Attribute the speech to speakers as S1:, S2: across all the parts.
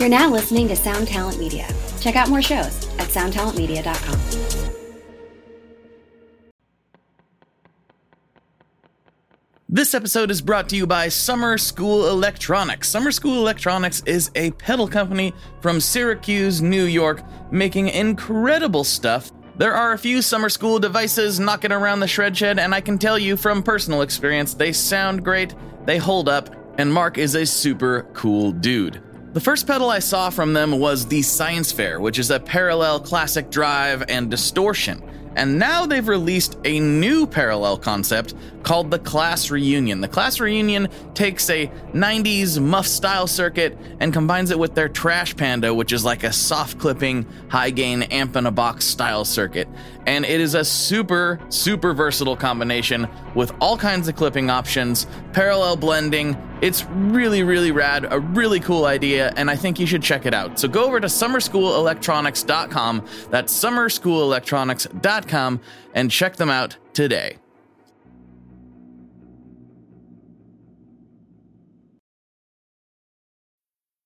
S1: You're now listening to Sound Talent Media. Check out more shows at soundtalentmedia.com.
S2: This episode is brought to you by Summer School Electronics. Summer School Electronics is a pedal company from Syracuse, New York, making incredible stuff. There are a few summer school devices knocking around the shred shed, and I can tell you from personal experience, they sound great, they hold up, and Mark is a super cool dude. The first pedal I saw from them was the Science Fair, which is a parallel classic drive and distortion. And now they've released a new parallel concept called the Class Reunion. The Class Reunion takes a 90s muff style circuit and combines it with their Trash Panda, which is like a soft clipping, high gain amp in a box style circuit. And it is a super, super versatile combination with all kinds of clipping options, parallel blending. It's really, really rad, a really cool idea, and I think you should check it out. So go over to summerschoolelectronics.com, that's summerschoolelectronics.com, and check them out today.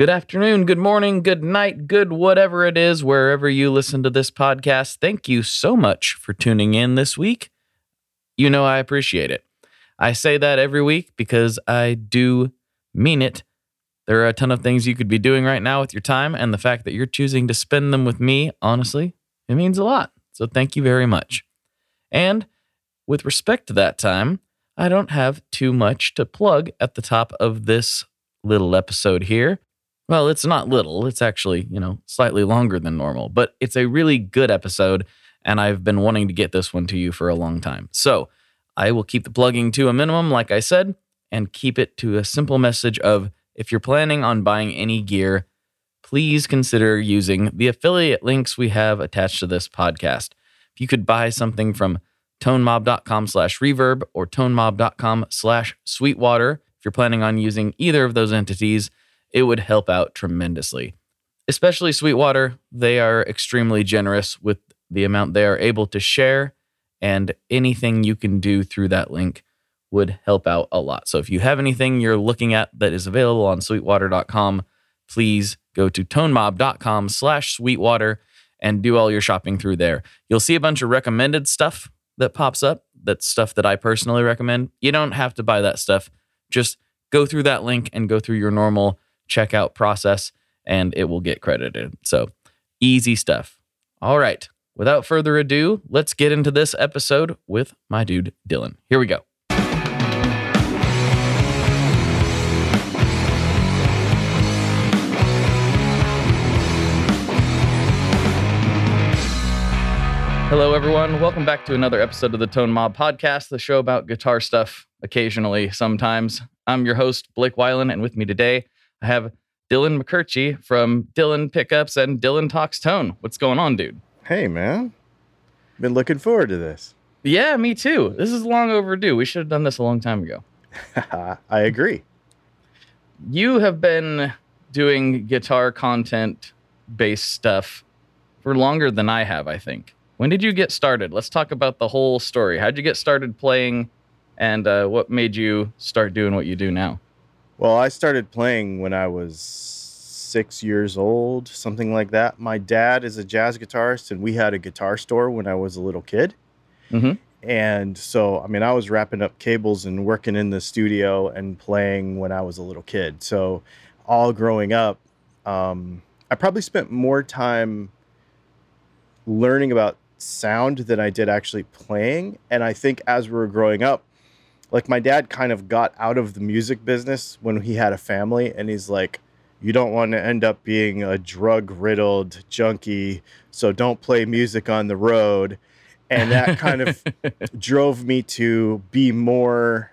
S2: Good afternoon, good morning, good night, good whatever it is, wherever you listen to this podcast. Thank you so much for tuning in this week. You know, I appreciate it. I say that every week because I do mean it. There are a ton of things you could be doing right now with your time, and the fact that you're choosing to spend them with me, honestly, it means a lot. So thank you very much. And with respect to that time, I don't have too much to plug at the top of this little episode here. Well, it's not little. It's actually, you know, slightly longer than normal, but it's a really good episode. And I've been wanting to get this one to you for a long time. So I will keep the plugging to a minimum, like I said, and keep it to a simple message of if you're planning on buying any gear, please consider using the affiliate links we have attached to this podcast. If you could buy something from tonemob.com slash reverb or tonemob.com slash sweetwater, if you're planning on using either of those entities, it would help out tremendously. Especially Sweetwater, they are extremely generous with the amount they are able to share, and anything you can do through that link would help out a lot. So if you have anything you're looking at that is available on sweetwater.com, please go to tonemob.com slash sweetwater and do all your shopping through there. You'll see a bunch of recommended stuff that pops up. That's stuff that I personally recommend. You don't have to buy that stuff. Just go through that link and go through your normal checkout process and it will get credited. So easy stuff. All right. Without further ado, let's get into this episode with my dude, Dylan. Here we go. Hello, everyone. Welcome back to another episode of the Tone Mob Podcast, the show about guitar stuff occasionally, sometimes. I'm your host, Blake Weiland, and with me today, I have Dylan McCurchie from Dylan Pickups and Dylan Talks Tone. What's going on, dude?
S3: Hey, man. Been looking forward to this.
S2: Yeah, me too. This is long overdue. We should have done this a long time ago.
S3: I agree.
S2: You have been doing guitar content based stuff for longer than I have, I think. When did you get started? Let's talk about the whole story. How'd you get started playing and uh, what made you start doing what you do now?
S3: Well, I started playing when I was six years old, something like that. My dad is a jazz guitarist, and we had a guitar store when I was a little kid.
S2: Mm-hmm.
S3: And so, I mean, I was wrapping up cables and working in the studio and playing when I was a little kid. So, all growing up, um, I probably spent more time learning about sound than I did actually playing. And I think as we were growing up, like my dad kind of got out of the music business when he had a family, and he's like, you don't want to end up being a drug riddled junkie, so don't play music on the road. And that kind of drove me to be more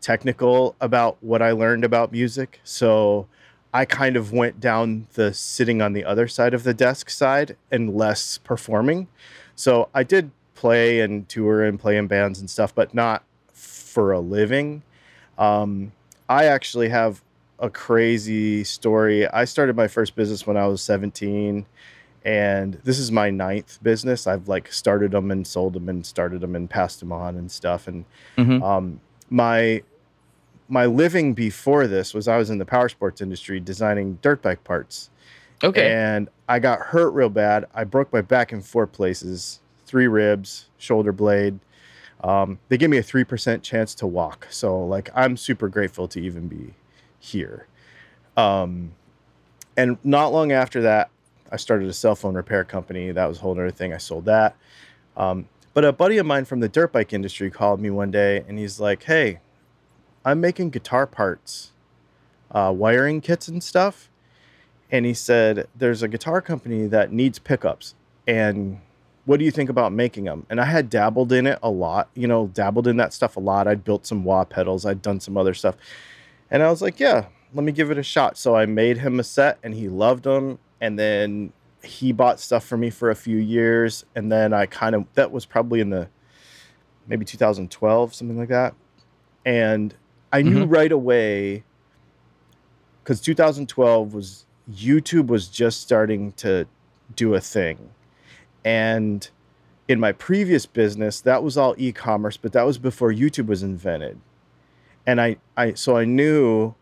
S3: technical about what I learned about music. So I kind of went down the sitting on the other side of the desk side and less performing. So I did play and tour and play in bands and stuff, but not for a living. Um, I actually have a crazy story. I started my first business when I was 17 and this is my ninth business. I've like started them and sold them and started them and passed them on and stuff. And
S2: Mhm.
S3: um, my my living before this was I was in the power sports industry designing dirt bike parts.
S2: Okay.
S3: And I got hurt real bad. I broke my back in four places, three ribs, shoulder blade. Um, they gave me a three percent chance to walk. So like I'm super grateful to even be here. Um, and not long after that, I started a cell phone repair company. That was a whole other thing. I sold that. Um, but a buddy of mine from the dirt bike industry called me one day and he's like, Hey, I'm making guitar parts, uh, wiring kits and stuff. And he said, There's a guitar company that needs pickups. And what do you think about making them? And I had dabbled in it a lot, you know, dabbled in that stuff a lot. I'd built some wah pedals, I'd done some other stuff. And I was like, Yeah, let me give it a shot. So I made him a set and he loved them. And then he bought stuff for me for a few years. And then I kind of, that was probably in the maybe 2012, something like that. And I knew mm-hmm. right away because 2012 was YouTube was just starting to do a thing. And in my previous business, that was all e-commerce, but that was before YouTube was invented. And I, I so I knew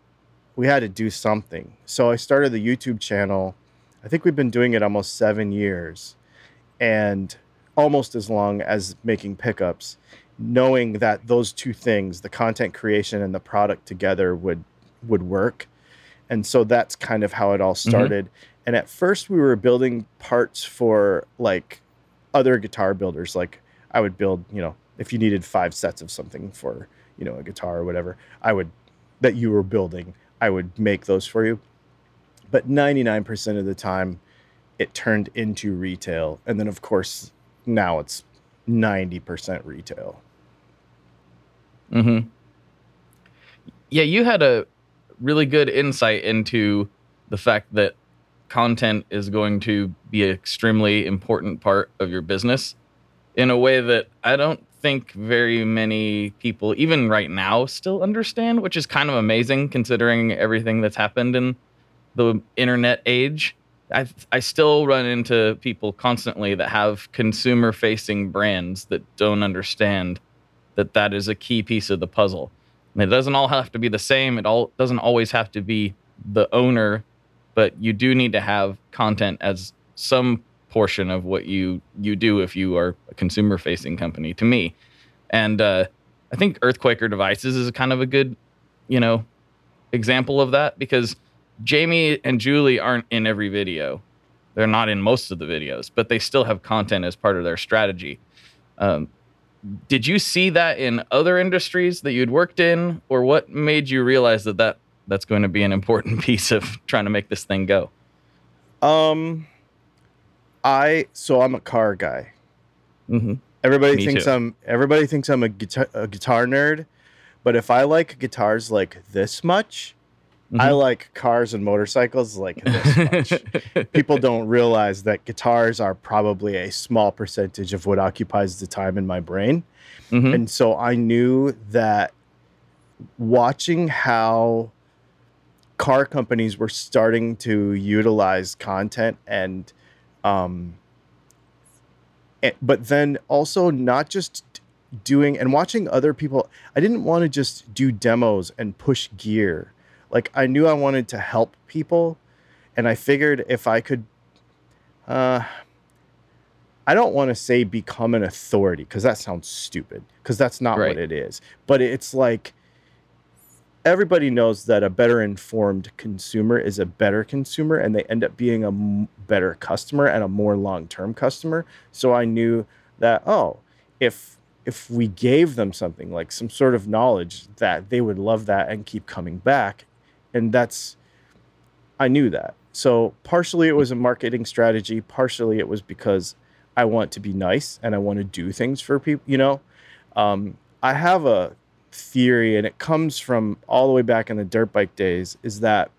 S3: we had to do something. So I started the YouTube channel. I think we've been doing it almost seven years and almost as long as making pickups, knowing that those two things, the content creation and the product together would would work. And so that's kind of how it all mm-hmm. started. And at first we were building parts for like other guitar builders. Like I would build, you know, if you needed five sets of something for, you know, a guitar or whatever, I would that you were building, I would make those for you. But 99% of the time it turned into retail. And then of course now it's 90% retail.
S2: hmm Yeah, you had a really good insight into the fact that content is going to be an extremely important part of your business in a way that I don't think very many people, even right now, still understand, which is kind of amazing considering everything that's happened in the internet age. I I still run into people constantly that have consumer facing brands that don't understand that that is a key piece of the puzzle. And it doesn't all have to be the same. It all doesn't always have to be the owner, but you do need to have content as some portion of what you you do if you are a consumer facing company to me. And uh, I think Earthquaker Devices is kind of a good, you know, example of that because Jamie and Julie aren't in every video. They're not in most of the videos, but they still have content as part of their strategy. Um, did you see that in other industries that you'd worked in, or what made you realize that, that that's going to be an important piece of trying to make this thing go?
S3: Um I so I'm a car guy.
S2: hmm
S3: Everybody
S2: Me
S3: thinks
S2: too.
S3: I'm everybody thinks I'm a guitar, a guitar nerd, but if I like guitars like this much, I
S2: Mhm.
S3: like cars and motorcycles like this much. People don't realize that guitars are probably a small percentage of what occupies the time in my brain.
S2: Mhm.
S3: And so I knew that watching how car companies were starting to utilize content and um but then also not just doing and watching other people I didn't want to just do demos and push gear. Like I knew I wanted to help people and I figured if I could uh I don't want to say become an authority because that sounds stupid because that's not
S2: Right.
S3: what it is. But it's like everybody knows that a better informed consumer is a better consumer and they end up being a m- better customer and a more long-term customer. So I knew that oh, if if we gave them something like some sort of knowledge that they would love that and keep coming back and that's I knew that. So partially it was a marketing strategy, partially it was because I want to be nice and I want to do things for people, you know. Um, I have a theory and it comes from all the way back in the dirt bike days is that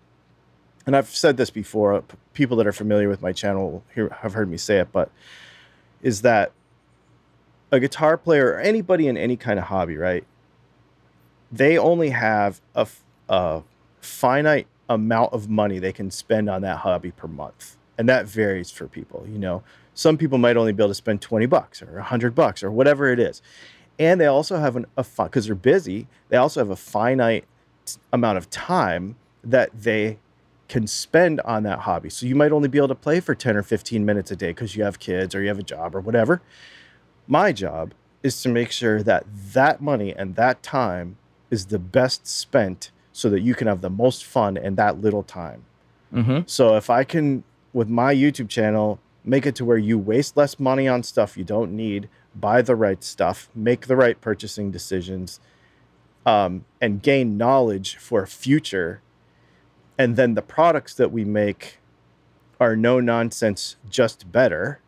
S3: and I've said this before, people that are familiar with my channel have heard me say it, but is that a guitar player or anybody in any kind of hobby, right? They only have a, a finite amount of money they can spend on that hobby per month. And that varies for people, you know. Some people might only be able to spend 20 bucks or 100 bucks or whatever it is. And they also have an, a because they're busy, they also have a finite amount of time that they can spend on that hobby. So you might only be able to play for 10 or 15 minutes a day because you have kids or you have a job or whatever. My job is to make sure that that money and that time is the best spent so that you can have the most fun in that little time.
S2: Mm-hmm.
S3: So if I can, with my YouTube channel, make it to where you waste less money on stuff you don't need, buy the right stuff, make the right purchasing decisions, um, and gain knowledge for future. And then the products that we make are no nonsense, just better.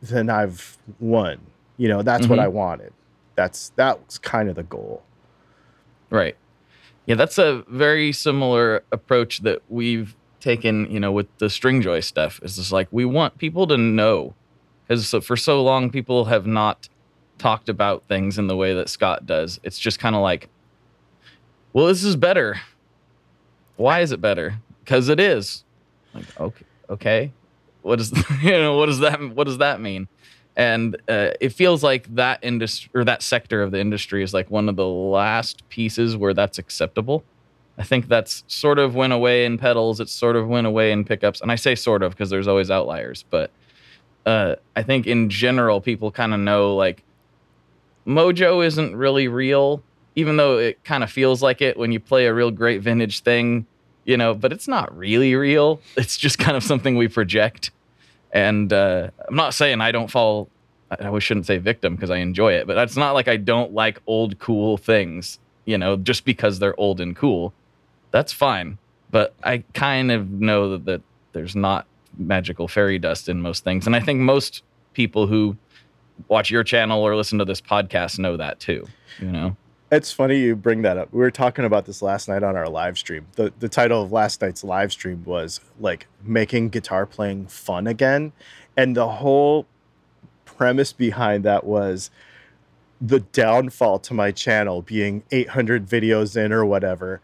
S3: Then I've won. You know, that's what
S2: Mhm.
S3: I wanted. That's that was kind of the goal.
S2: Right. Yeah, that's a very similar approach that we've taken, you know, with the Stringjoy stuff. It's just like we want people to know because for so long people have not talked about things in the way that Scott does. It's just kind of like, well, this is better. Why is it better? Because it is. Like, okay, okay. What does you know? What does that what does that mean? and uh, it feels like that industry or that sector of the industry is like one of the last pieces where that's acceptable. I think that's sort of went away in pedals. It sort of went away in pickups, and I say sort of because there's always outliers. But uh, I think in general, people kind of know like Mojo isn't really real, even though it kind of feels like it when you play a real great vintage thing, you know. But it's not really real. It's just kind of something we project. And uh, I'm not saying I don't fall. I shouldn't say victim because I enjoy it, but it's not like I don't like old cool things. You know, just because they're old and cool, that's fine. But I kind of know that there's not magical fairy dust in most things, and I think most people who watch your channel or listen to this podcast know that too. You know,
S3: It's funny you bring that up. We were talking about this last night on our live stream. The the title of last night's live stream was like making guitar playing fun again. And the whole premise behind that was the downfall to my channel being 800 videos in or whatever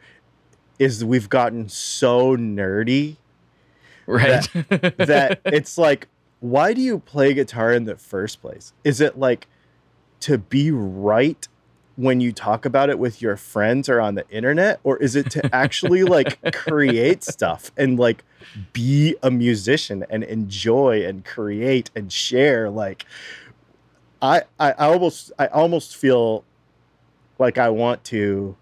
S3: is we've gotten so nerdy
S2: right?
S3: that it's like why do you play guitar in the first place? Is it like to be right when you talk about it with your friends or on the internet? Or is it to actually like create stuff and like be a musician and enjoy and create and share? Like i i almost i almost feel like i want to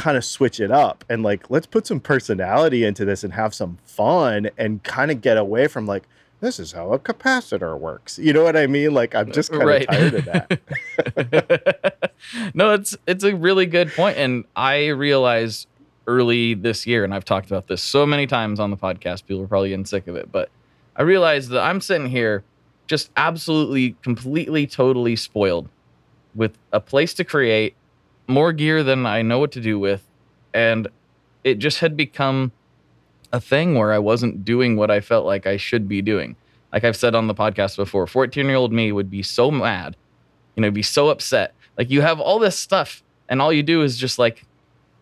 S3: kind of switch it up and like let's put some personality into this and have some fun and kind of get away from like this is how a capacitor works you know what i mean like i'm just kind of
S2: Right.
S3: tired of that
S2: no, it's it's a really good point, and I realized early this year, and I've talked about this so many times on the podcast. People are probably getting sick of it, but I realized that I'm sitting here just absolutely, completely, totally spoiled with a place to create more gear than I know what to do with, and it just had become a thing where I wasn't doing what I felt like I should be doing. Like I've said on the podcast before, 14 year old me would be so mad, you know, be so upset. Like you have all this stuff, and all you do is just like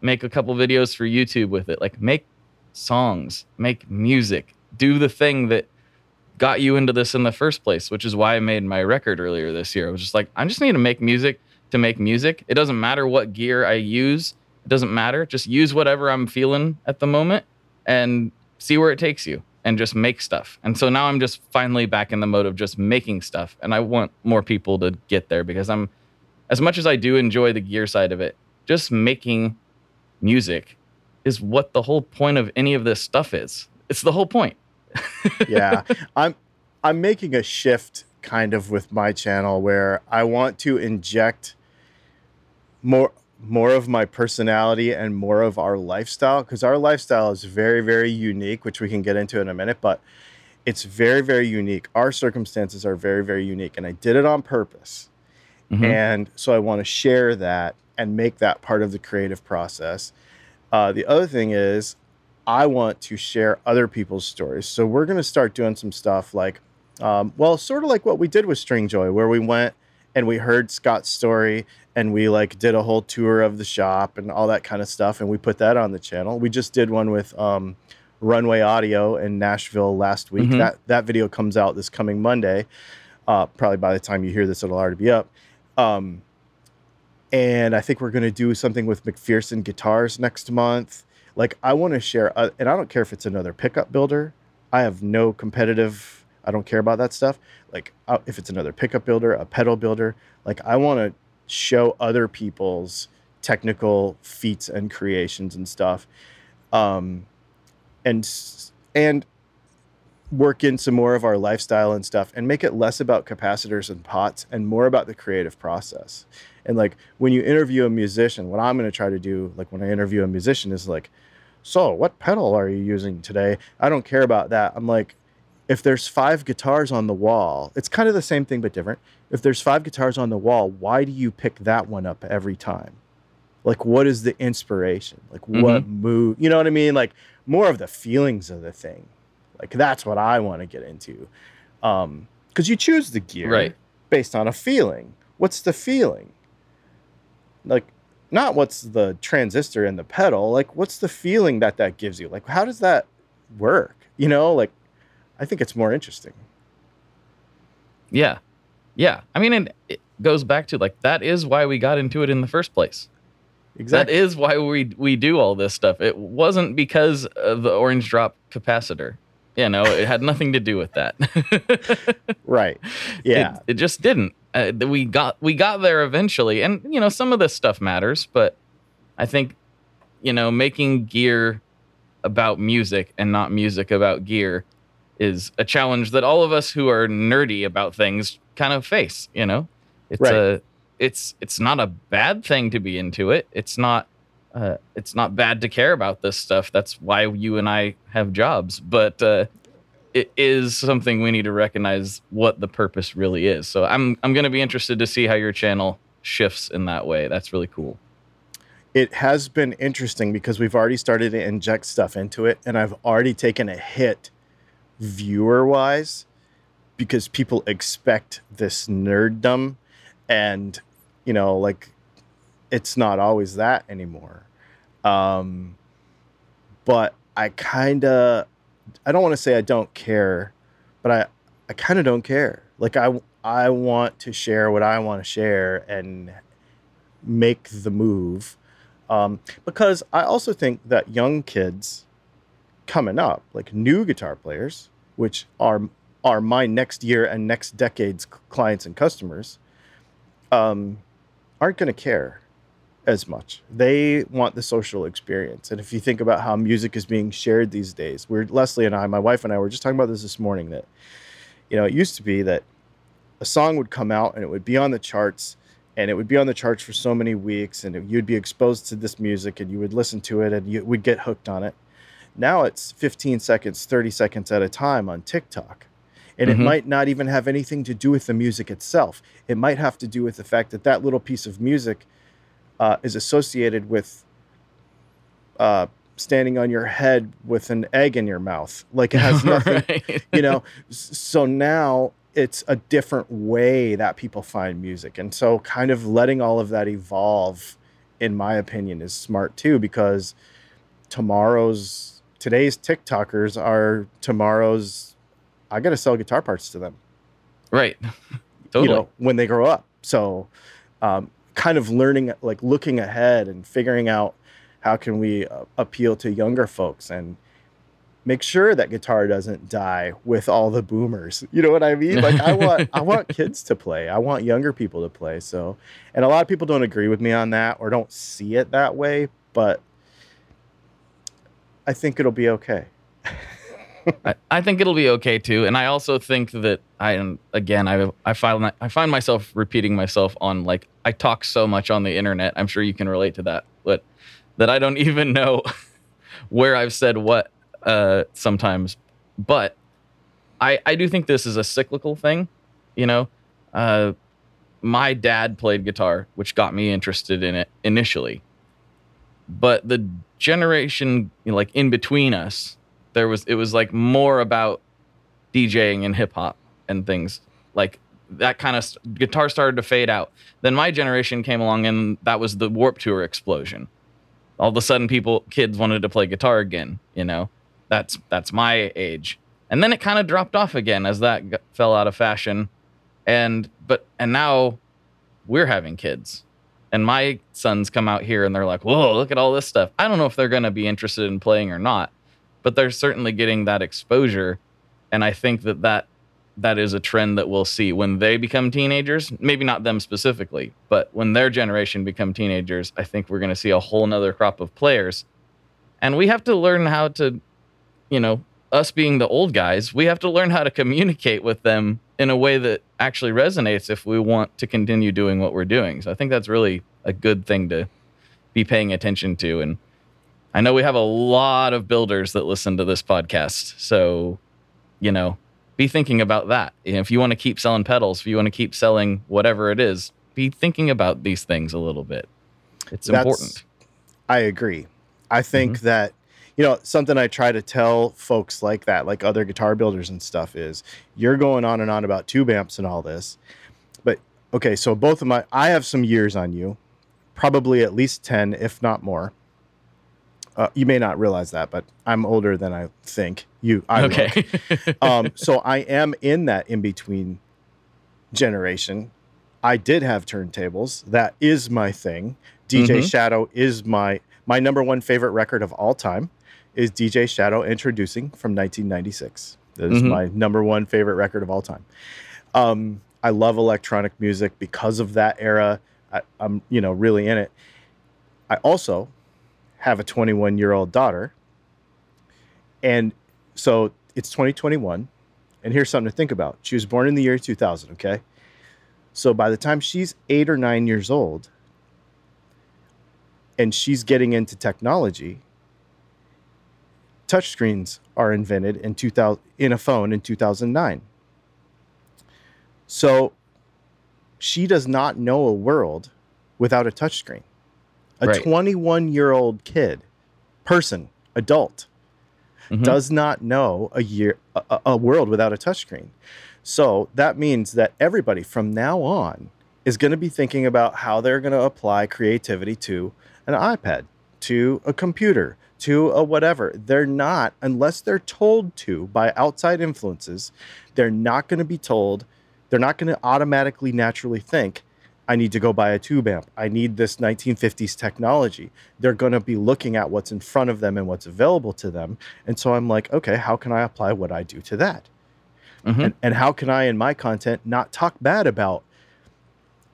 S2: make a couple videos for YouTube with it. Like make songs, make music, do the thing that got you into this in the first place, which is why I made my record earlier this year. I was just like, I just need to make music to make music. It doesn't matter what gear I use. It doesn't matter. Just use whatever I'm feeling at the moment and see where it takes you and just make stuff. And so now I'm just finally back in the mode of just making stuff. And I want more people to get there because I'm, as much as I do enjoy the gear side of it, just making music is what the whole point of any of this stuff is. It's the whole point.
S3: yeah i'm i'm making a shift kind of with my channel where i want to inject more more of my personality and more of our lifestyle because our lifestyle is very very unique which we can get into in a minute but it's very very unique our circumstances are very very unique and i did it on purpose
S2: Mhm.
S3: and so i want to share that and make that part of the creative process uh, the other thing is I want to share other people's stories. So we're going to start doing some stuff like, um, well, sort of like what we did with Stringjoy, where we went and we heard Scott's story and we like did a whole tour of the shop and all that kind of stuff. And we put that on the channel. We just did one with um, Runway Audio in Nashville last week.
S2: Mhm.
S3: That, that video comes out this coming Monday. Uh, probably by the time you hear this, it'll already be up. Um, and I think we're going to do something with McPherson guitars next month. Like I want to share, uh, and I don't care if it's another pickup builder. I have no competitive. I don't care about that stuff. Like uh, if it's another pickup builder, a pedal builder. Like I want to show other people's technical feats and creations and stuff, um, and and work in some more of our lifestyle and stuff and make it less about capacitors and pots and more about the creative process. And like when you interview a musician, what I'm going to try to do, like when I interview a musician, is like, so what pedal are you using today? I don't care about that. I'm like, if there's five guitars on the wall, it's kind of the same thing but different. If there's five guitars on the wall, why do you pick that one up every time? Like, what is the inspiration? Like, what move? You know what I mean? Like, more of the feelings of the thing. Like, that's what I want to get into. Um, because you choose the gear
S2: Right.
S3: based on a feeling. What's the feeling? Like, not what's the transistor in the pedal. Like, what's the feeling that that gives you? Like, how does that work? You know, like, I think it's more interesting.
S2: Yeah. Yeah. I mean, and it goes back to like that is why we got into it in the first place.
S3: Exactly.
S2: That is why we we do all this stuff. It wasn't because of the orange drop capacitor. You know, it had nothing to do with that.
S3: right. Yeah.
S2: It, it just didn't. Uh, we got we got there eventually, and you know some of this stuff matters, but I think you know making gear about music and not music about gear is a challenge that all of us who are nerdy about things kind of face. You know, it's
S3: Right.
S2: a it's it's not a bad thing to be into it. It's not uh, it's not bad to care about this stuff. That's why you and I have jobs, but uh, it is something we need to recognize what the purpose really is. So I'm I'm going to be interested to see how your channel shifts in that way. That's really cool.
S3: it has been interesting because we've already started to inject stuff into it and I've already taken a hit viewer wise because people expect this nerddom and you know like it's not always that anymore. Um but I kind of I don't want to say I don't care but I I kind of don't care. Like I I want to share what I want to share and make the move. Um, because I also think that young kids coming up, like new guitar players, which are are my next year and next decade's clients and customers, um, aren't going to care as much. They want the social experience. And if you think about how music is being shared these days, we're Leslie and I, my wife and I, were just talking about this this morning. That you know, it used to be that a song would come out and it would be on the charts and it would be on the charts for so many weeks and you'd be exposed to this music and you would listen to it and you would get hooked on it now it's 15 seconds 30 seconds at a time on tiktok. And
S2: Mhm.
S3: it might not even have anything to do with the music itself. It might have to do with the fact that that little piece of music uh, is associated with uh, standing on your head with an egg in your mouth. Like it has nothing
S2: Right.
S3: you know? So now it's a different way that people find music. And so kind of letting all of that evolve in my opinion is smart too because tomorrow's today's tiktokers are tomorrow's i gotta sell guitar parts to them.
S2: Right. Totally.
S3: you know when they grow up. So um, kind of learning like looking ahead and figuring out how can we uh, appeal to younger folks and make sure that guitar doesn't die with all the boomers. You know what i mean? Like i want i want kids to play. I want younger people to play. So and a lot of people don't agree with me on that or don't see it that way but i think it'll be okay
S2: I, I think it'll be okay too, and I also think that I am again. I I find I find myself repeating myself on like I talk so much on the internet. I'm sure you can relate to that, but that I don't even know where I've said what uh, sometimes. But I I do think this is a cyclical thing. You know, uh, my dad played guitar, which got me interested in it initially. But the generation like in between us, there was it was like more about DJing and hip hop and things like that kind of guitar started to fade out. Then my generation came along and that was the Warped Tour explosion. All of a sudden people kids wanted to play guitar again, you know. That's that's my age. And then it kind of dropped off again as that fell out of fashion. And but and now we're having kids. And my sons come out here and they're like, "Whoa, look at all this stuff." I don't know if they're going to be interested in playing or not, but they're certainly getting that exposure and I think that that that is a trend that we'll see when they become teenagers. Maybe not them specifically, but when their generation become teenagers, I think we're going to see a whole nother crop of players. And we have to learn how to, you know, us being the old guys, we have to learn how to communicate with them in a way that actually resonates if we want to continue doing what we're doing. So I think that's really a good thing to be paying attention to. And I know we have a lot of builders that listen to this podcast. So, you know, be thinking about that. If you want to keep selling pedals, if you want to keep selling whatever it is, be thinking about these things a little bit. It's
S3: That's-
S2: important.
S3: I agree. I think mm-hmm. that you know something I try to tell folks like that, like other guitar builders and stuff, is you're going on and on about tube amps and all this, but okay, so both of my I have some years on you, probably at least ten, if not more. Uh, you may not realize that, but I'm older than I think. You, I
S2: okay.
S3: um, so I am in that in between generation. I did have turntables. That is my thing. DJ
S2: Mhm.
S3: Shadow is my my number one favorite record of all time. Is DJ Shadow Endtroducing from 1996. That is
S2: Mhm.
S3: my number one favorite record of all time. Um, I love electronic music because of that era. I, I'm you know really in it. I also have a 21 year old daughter, and so it's 2021 and here's something to think about she was born in the year 2000 okay so by the time she's eight or nine years old and she's getting into technology touchscreens are invented in 2000 in a phone in 2009 so she does not know a world without a touchscreen a
S2: Right.
S3: 21 year old kid person adult
S2: Mhm.
S3: does not know a year a- a world without a touchscreen. So that means that everybody from now on is going to be thinking about how they're going to apply creativity to an iPad, to a computer, to a whatever. They're not unless they're told to by outside influences, they're not going to be told, they're not going to automatically naturally think I need to go buy a tube amp. I need this 1950s technology. They're going to be looking at what's in front of them and what's available to them. And so I'm like, okay, how can I apply what I do to that?
S2: Mhm.
S3: And, and how can I, in my content, not talk bad about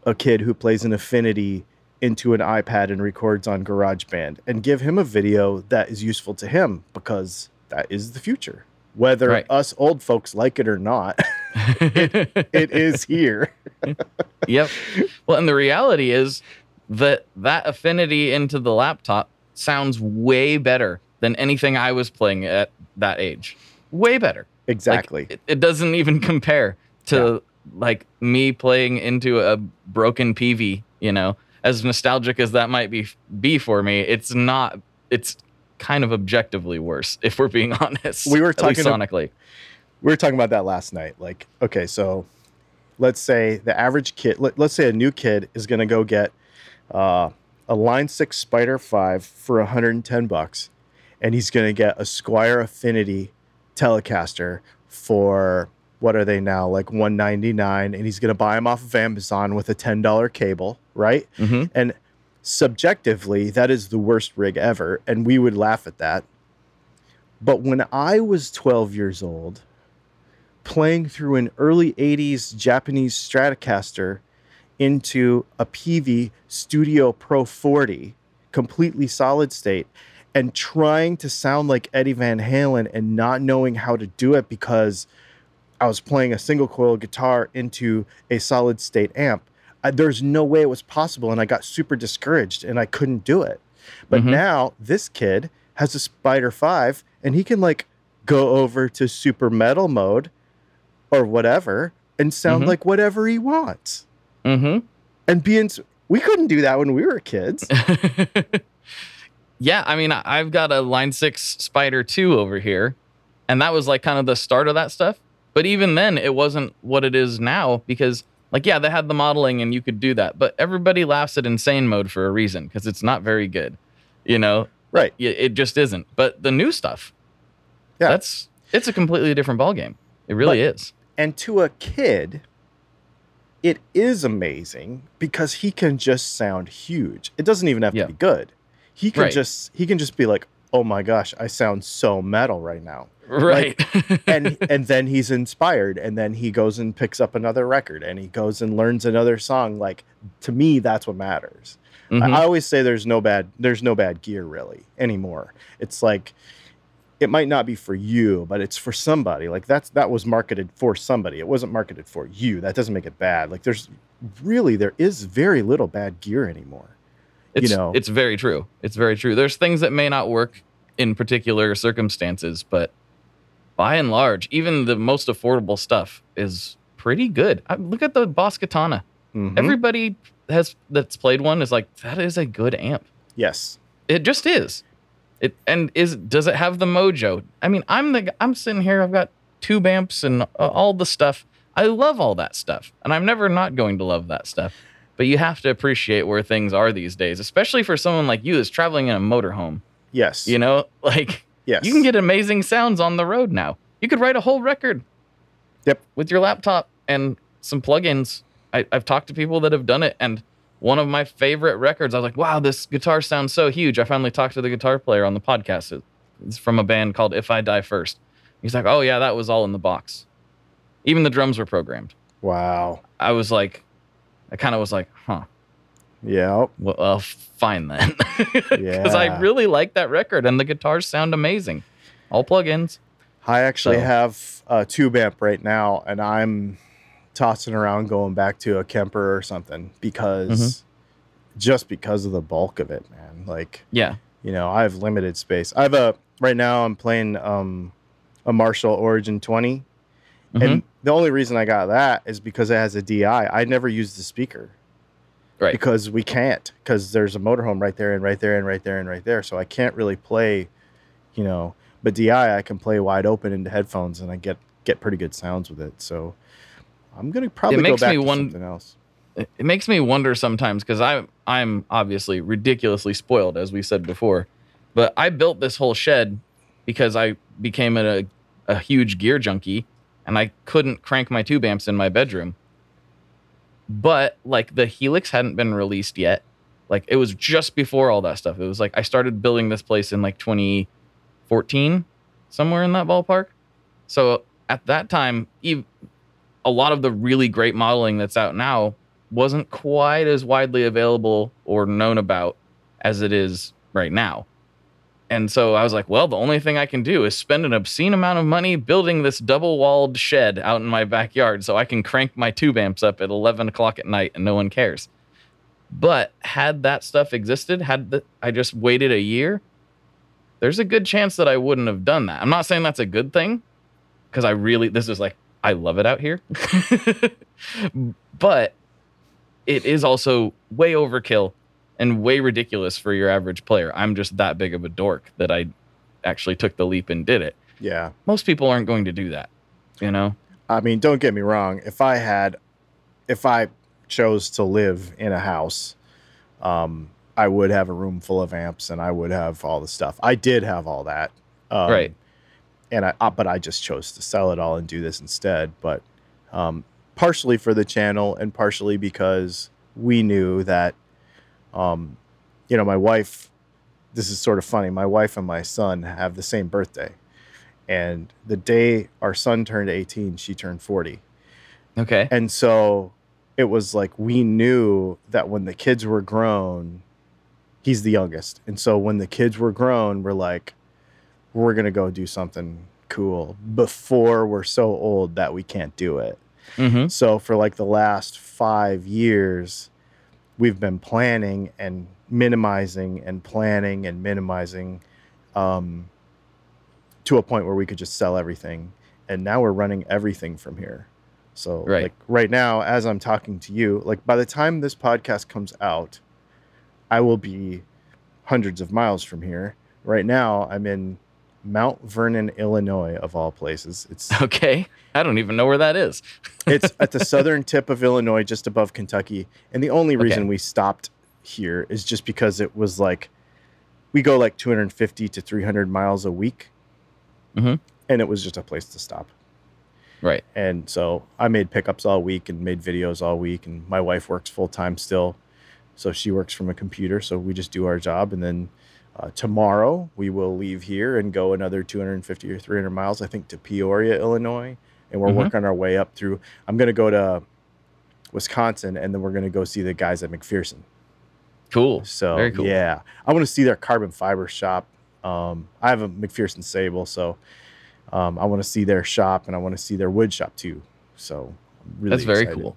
S3: a kid who plays an affinity into an iPad and records on GarageBand and give him a video that is useful to him because that is the future. Whether
S2: Right.
S3: us old folks like it or not, it is here.
S2: yep. Well, and the reality is that that affinity into the laptop sounds way better than anything I was playing at that age. Way better. Like,
S3: Exactly.
S2: it, it doesn't even compare to like me playing into a broken Peavey, you know. As nostalgic as that might be be for me, it's not it's kind of objectively worse if we're being honest.
S3: We were talking
S2: sonically.
S3: we were talking about that last night. Like, okay, so let's say the average kid, let, us say a new kid is going to go get uh, a Line 6 Spider 5 for 110 bucks, and he's going to get a Squier Affinity Telecaster for what are they now, like 199 and he's going to buy them off of Amazon with a $10 cable, right?
S2: Mhm.
S3: And subjectively, that is the worst rig ever, and we would laugh at that. But when I was 12 years old, playing through an early 80s Japanese Stratocaster into a Peavey Studio Pro 40, completely solid state, and trying to sound like Eddie Van Halen and not knowing how to do it because I was playing a single coil guitar into a solid state amp. I, there's no way it was possible, and I got super discouraged and I couldn't do it. But
S2: Mhm.
S3: now this kid has a Spider 5 and he can like go over to super metal mode or whatever and sound
S2: Mhm.
S3: like whatever he wants.
S2: Mm-hmm.
S3: And being we couldn't do that when we were kids.
S2: Yeah, I mean, I've got a Line 6 Spider 2 over here, and that was like kind of the start of that stuff. But even then, it wasn't what it is now because, like, yeah, they had the modeling and you could do that, but everybody laughs at insane mode for a reason because it's not very good. You know,
S3: Right.
S2: Y- it just isn't. But the new stuff,
S3: Yeah.
S2: that's it's a completely different ballgame. It really is.
S3: And to a kid, it is amazing because he can just sound huge. It doesn't even have
S2: Yeah.
S3: to be good. He can
S2: Right.
S3: just he can just be like, "Oh my gosh, I sound so metal right now."
S2: Right.
S3: And and then he's inspired and then he goes and picks up another record and he goes and learns another song like to me that's what matters. I,
S2: Mhm.
S3: I always say there's no bad there's no bad gear really anymore. It's like it might not be for you, but it's for somebody. Like that's that was marketed for somebody. It wasn't marketed for you. That doesn't make it bad. Like there's really there is very little bad gear anymore.
S2: It's,
S3: know.
S2: it's very true. It's very true. There's things that may not work in particular circumstances, but by and large, even the most affordable stuff is pretty good. I, look at the Boss Katana.
S3: Mhm.
S2: Everybody has that's played one is like that is a good amp.
S3: yes.
S2: It just is. It and is does it have the mojo? I mean, I'm the I'm sitting here. I've got tube amps and uh, all the stuff. I love all that stuff, and I'm never not going to love that stuff. But you have to appreciate where things are these days, especially for someone like you that's traveling in a motorhome.
S3: Yes.
S2: You know, like
S3: yes.
S2: you can get amazing sounds on the road now. You could write a whole record.
S3: Yep.
S2: With your laptop and some plugins. I, I've talked to people that have done it, and one of my favorite records, I was like, wow, this guitar sounds so huge. I finally talked to the guitar player on the podcast. It's from a band called If I Die First. He's like, oh, yeah, that was all in the box. Even the drums were programmed.
S3: Wow.
S2: I was like, I kind of was like, huh.
S3: Yeah.
S2: Well, well fine then. Because I really like that record, and the guitars sound amazing. All plugins.
S3: I actually
S2: So-
S3: have a tube amp right now, and I'm tossing around going back to a Kemper or something because
S2: Mm-hmm.
S3: just because of the bulk of it, man. Like,
S2: Yeah.
S3: you know, I have limited space. I have a right now. I'm playing um, a Marshall Origin 20,
S2: Mhm.
S3: and the only reason I got that is because it has a DI. I never used the speaker.
S2: Right.
S3: Because we can't, because there's a motorhome right there and right there and right there and right there. So I can't really play, you know. But DI, I can play wide open into headphones, and I get get pretty good sounds with it. So I'm gonna probably go
S2: makes
S3: back
S2: me
S3: to
S2: won-
S3: something else.
S2: it it makes me wonder sometimes because I'm I'm obviously ridiculously spoiled as we said before, but I built this whole shed because I became a a huge gear junkie and I couldn't crank my tube amps in my bedroom. But like the Helix hadn't been released yet. Like it was just before all that stuff. It was like I started building this place in like 2014, somewhere in that ballpark. So at that time, a lot of the really great modeling that's out now wasn't quite as widely available or known about as it is right now. And so I was like, well, the only thing I can do is spend an obscene amount of money building this double walled shed out in my backyard so I can crank my tube amps up at 11 o'clock at night and no one cares. But had that stuff existed, had the, I just waited a year, there's a good chance that I wouldn't have done that. I'm not saying that's a good thing because I really, this is like, I love it out here. but it is also way overkill and way ridiculous for your average player. I'm just that big of a dork that I actually took the leap and did it.
S3: Yeah.
S2: Most people aren't going to do that, you know?
S3: I mean, don't get me wrong. If I had, if I chose to live in a house, um, I would have a room full of amps and I would have all the stuff. I did have all that. Um,
S2: Right.
S3: And I, uh, but I just chose to sell it all and do this instead. But um, partially for the channel and partially because we knew that, um, you know, my wife, this is sort of funny. My wife and my son have the same birthday. And the day our son turned 18, she turned 40.
S2: Okay.
S3: And so it was like we knew that when the kids were grown, he's the youngest. And so when the kids were grown, we're like, we're going to go do something cool before we're so old that we can't do it.
S2: Mm-hmm.
S3: So for like the last five years, we've been planning and minimizing and planning and minimizing um, to a point where we could just sell everything. And now we're running everything from here. So
S2: Right.
S3: like right now, as I'm talking to you, like by the time this podcast comes out, I will be hundreds of miles from here. Right now, I'm in Mount Vernon, Illinois, of all places. It's
S2: Okay. I don't even know where that is.
S3: it's at the southern tip of Illinois, just above Kentucky. And the only reason
S2: Okay.
S3: we stopped here is just because it was like we go like 250 to 300 miles a week,
S2: Mhm.
S3: and it was just a place to stop.
S2: Right.
S3: And so I made pickups all week and made videos all week. And my wife works full time still. So she works from a computer. So we just do our job. And then uh, tomorrow we will leave here and go another 250 or 300 miles, I think, to Peoria, Illinois. And we're
S2: Mhm.
S3: working our way up through. I'm going to go to Wisconsin and then we're going to go see the guys at McPherson.
S2: Cool.
S3: So
S2: Very cool.
S3: yeah, I want to see their carbon fiber shop. Um, I have a McPherson Sable, so um, I want to see their shop and I want to see their wood shop too. So really
S2: That's very
S3: excited.
S2: cool.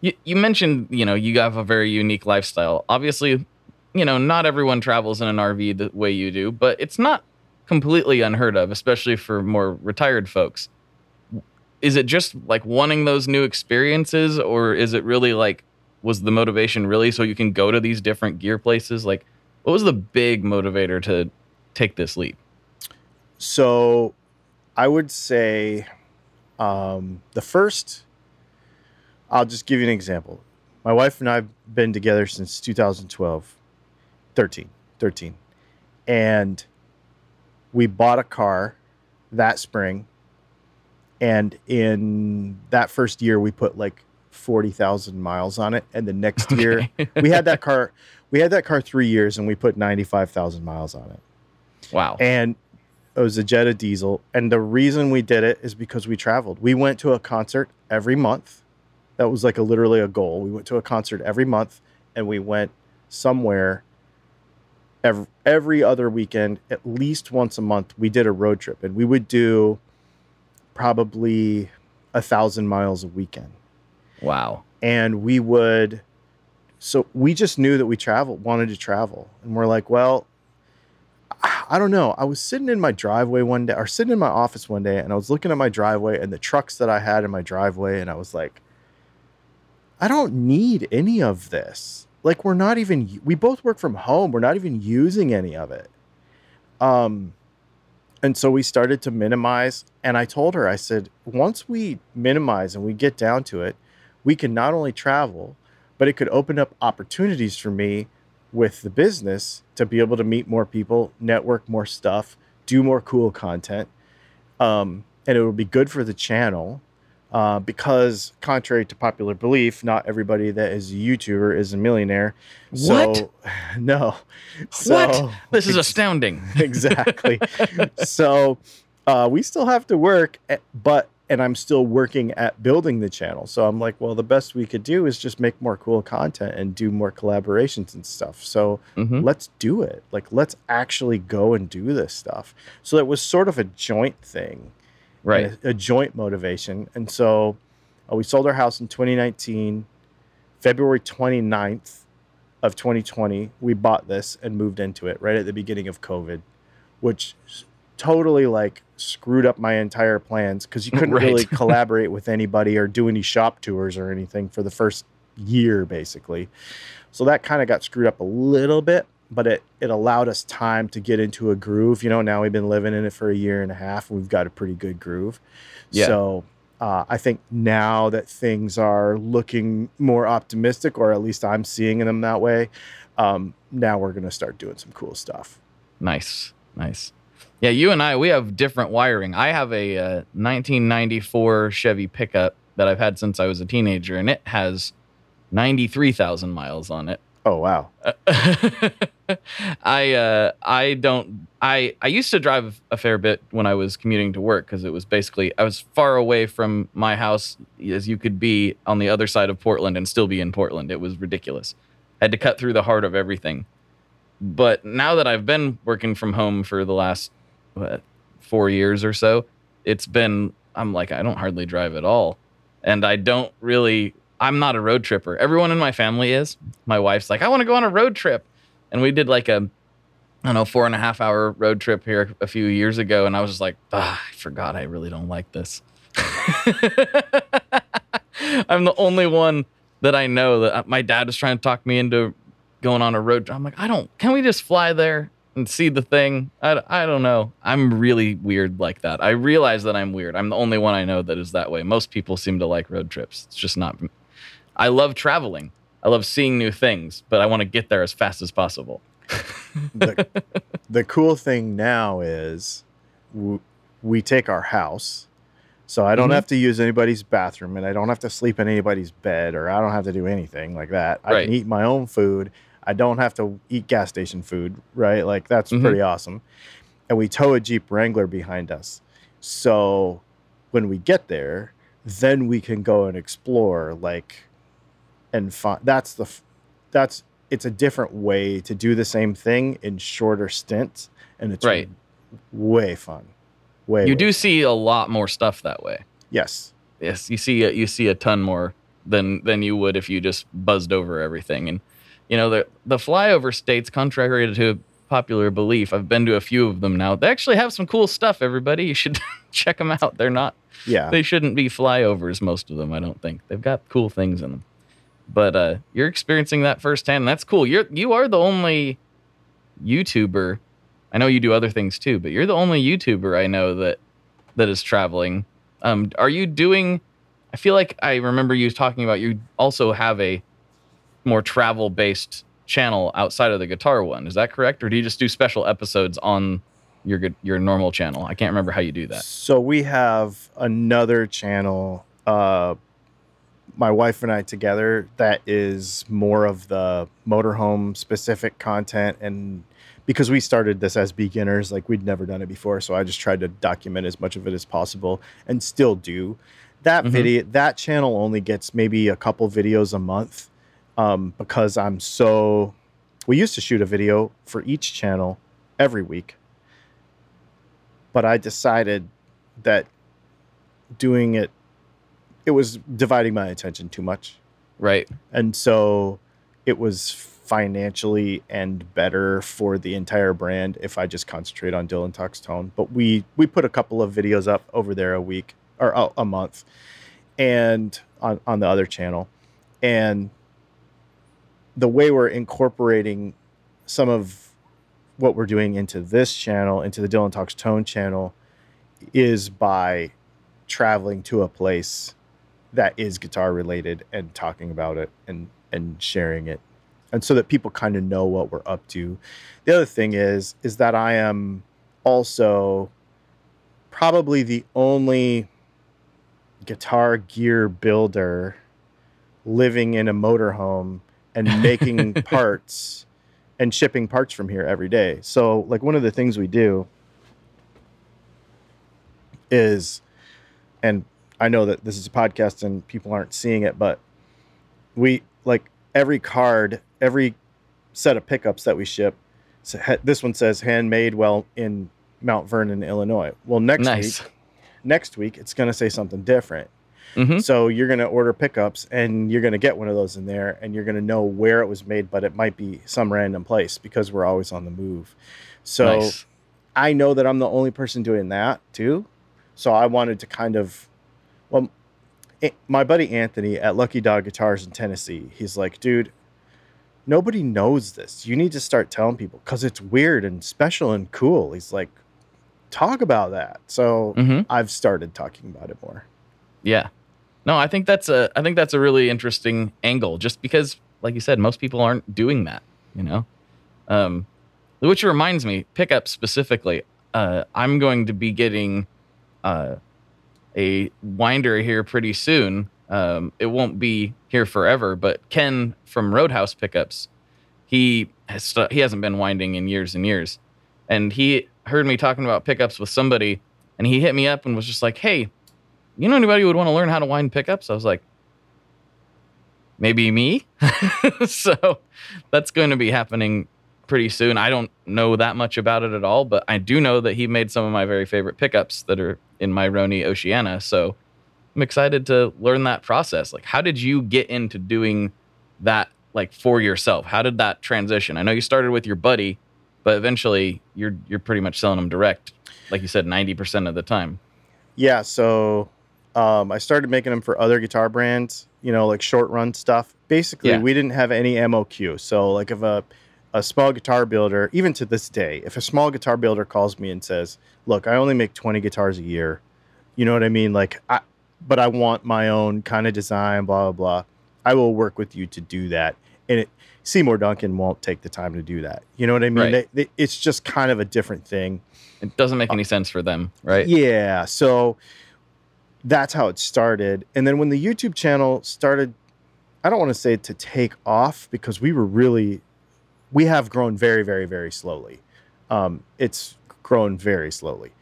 S2: You, you mentioned, you know, you have a very unique lifestyle. Obviously, you know, not everyone travels in an RV the way you do, but it's not completely unheard of, especially for more retired folks. Is it just like wanting those new experiences, or is it really like, was the motivation really so you can go to these different gear places? Like, what was the big motivator to take this leap?
S3: So I would say um, the first, I'll just give you an example. My wife and I have been together since 2012, 13, 13. And we bought a car that spring. And in that first year, we put like 40,000 miles on it. And the next year, we had that car. We had that car three years and we put 95,000 miles on it
S2: wow.
S3: and it was a Jetta diesel. And the reason we did it is because we traveled. We went to a concert every month. That was like a literally a goal. We went to a concert every month, and we went somewhere every, every other weekend, at least once a month. We did a road trip, and we would do probably a thousand miles a weekend
S2: wow.
S3: and we would so we just knew that we traveled wanted to travel and we're like well i don't know i was sitting in my driveway one day or sitting in my office one day and i was looking at my driveway and the trucks that i had in my driveway and i was like i don't need any of this like we're not even we both work from home. We're not even using any of it. Um and so we started to minimize and i told her i said once we minimize and we get down to it we can not only travel, but it could open up opportunities for me with the business to be able to meet more people, network more stuff, do more cool content. Um, and it will be good for the channel uh, because, contrary to popular belief, not everybody that is a YouTuber is a millionaire.
S2: What?
S3: So, no.
S2: what?
S3: So-
S2: This is astounding.
S3: exactly. so uh, we still have to work, eh, but and I'm still working at building the channel. So I'm like, well, the best we could do is just make more cool content and do more collaborations and stuff. So
S2: Mhm.
S3: let's do it. Like, let's actually go and do this stuff. So it was sort of a joint thing,
S2: Right.
S3: a, a joint motivation. And so uh, we sold our house in 2019, February 29th of 2020. We bought this and moved into it right at the beginning of COVID, which totally like screwed up my entire plans because you couldn't
S2: Right.
S3: really collaborate with anybody or do any shop tours or anything for the first year, basically. So that kind of got screwed up a little bit, but it it allowed us time to get into a groove. You know, now we've been living in it for a year and a half, and we've got a pretty good groove.
S2: Yeah.
S3: So uh, I think now that things are looking more optimistic, or at least I'm seeing them that way, um, now we're gonna start doing some cool stuff.
S2: Nice, nice. Yeah, you and I, we have different wiring. I have a uh, 1994 Chevy pickup that I've had since I was a teenager, and it has 93,000 miles on it.
S3: Oh wow!
S2: I uh, I don't I I used to drive a fair bit when I was commuting to work because it was basically I was far away from my house as you could be on the other side of Portland and still be in Portland. It was ridiculous. I had to cut through the heart of everything. But now that I've been working from home for the last what, four years or so, it's been I'm like I don't hardly drive at all, and I don't really. I'm not a road tripper. Everyone in my family is. My wife's like, I want to go on a road trip, and we did like a, I don't know, four and a half hour road trip here a few years ago, and I was just like, ah, I forgot. I really don't like this. I'm the only one that I know that uh, my dad was trying to talk me into going on a road. Trip. I'm like, I don't. Can we just fly there and see the thing? I, I don't know. I'm really weird like that. I realize that I'm weird. I'm the only one I know that is that way. Most people seem to like road trips. It's just not. I love traveling. I love seeing new things, but I want to get there as fast as possible.
S3: the, the cool thing now is w- we take our house so I don't
S2: Mhm.
S3: have to use anybody's bathroom and I don't have to sleep in anybody's bed or I don't have to do anything like that. I
S2: Right.
S3: can eat my own food. I don't have to eat gas station food, right? Like that's
S2: Mhm.
S3: pretty awesome. And we tow a Jeep Wrangler behind us. So when we get there, then we can go and explore like and find that's the that's it's a different way to do the same thing in shorter stints and it's
S2: Right.
S3: way fun. Way
S2: You
S3: way
S2: do
S3: fun.
S2: see a lot more stuff that way.
S3: Yes.
S2: Yes, you see a, you see a ton more than than you would if you just buzzed over everything. And you know the the flyover states, contrary to popular belief, I've been to a few of them now. They actually have some cool stuff. Everybody, you should check them out. They're not
S3: Yeah.
S2: they shouldn't be flyovers. Most of them, I don't think they've got cool things in them. But uh, you're experiencing that firsthand. And that's cool. You're you are the only YouTuber. I know you do other things too, but you're the only YouTuber I know that that is traveling. Um, are you doing? I feel like I remember you talking about you also have a more travel based channel outside of the guitar one. Is that correct, or do you just do special episodes on your your normal channel? I can't remember how you do that.
S3: So we have another channel, uh, my wife and I together, that is more of the motorhome specific content. And because we started this as beginners, like we'd never done it before. So I just tried to document as much of it as possible and still do. That
S2: Mhm.
S3: video, that channel only gets maybe a couple videos a month um, because I'm so. We used to shoot a video for each channel every week but I decided that doing it it was dividing my attention too much.
S2: Right.
S3: And so it was financially and better for the entire brand if I just concentrate on Dylan Talks Tone. But we we put a couple of videos up over there a week or a, a month and on, on the other channel. And the way we're incorporating some of what we're doing into this channel, into the Dylan Talks Tone channel, is by traveling to a place that is guitar related and talking about it and and sharing it. And so that people kind of know what we're up to. The other thing is is that i am also probably the only guitar gear builder living in a motorhome and making parts and shipping parts from here every day. So like one of the things we do is and I know that this is a podcast and people aren't seeing it, but we like every card, every set of pickups that we ship. So ha- this one says handmade well in Mount Vernon, Illinois. Well, next
S2: nice.
S3: week, next week it's going to say something different.
S2: hmm
S3: So you're going to order pickups and you're going to get one of those in there and you're going to know where it was made, but it might be some random place because we're always on the move. So
S2: nice.
S3: I know that I'm the only person doing that too. So I wanted to kind of, well, my buddy Anthony at Lucky Dog Guitars in Tennessee, he's like, dude, nobody knows this. You need to start telling people because it's weird and special and cool. He's like, talk about that. So
S2: hmm
S3: I've started talking about it more.
S2: Yeah. No, I think that's a I think that's a really interesting angle just because like you said most people aren't doing that, you know. Um which reminds me, pickup specifically, uh I'm going to be getting uh a winder here pretty soon. Um it won't be here forever, but Ken from Roadhouse Pickups, he has stu- he hasn't been winding in years and years. And he heard me talking about pickups with somebody and he hit me up and was just like, "Hey, you know anybody who would want to learn how to wind pickups? I was like, maybe me. so that's going to be happening pretty soon. I don't know that much about it at all, but I do know that he made some of my very favorite pickups that are in my Roni Oceana. So I'm excited to learn that process. Like, how did you get into doing that like for yourself? How did that transition? I know you started with your buddy, but eventually you're you're pretty much selling them direct, like you said, 90% of the time.
S3: Yeah. So Um, I started making them for other guitar brands, you know, like short run stuff. Basically,
S2: Yeah.
S3: we didn't have any MOQ. So, like, if a a small guitar builder, even to this day, if a small guitar builder calls me and says, "Look, I only make 20 guitars a year," you know what I mean? Like, I, but I want my own kind of design, blah blah blah. I will work with you to do that. And it, Seymour Duncan won't take the time to do that. You know what I mean?
S2: Right.
S3: They- they- it's just kind of a different thing.
S2: It doesn't make uh, any sense for them, right?
S3: Yeah. So that's how it started. And then when the YouTube channel started, I don't want to say to take off because we were really, we have grown very, very, very slowly. Um, it's grown very slowly,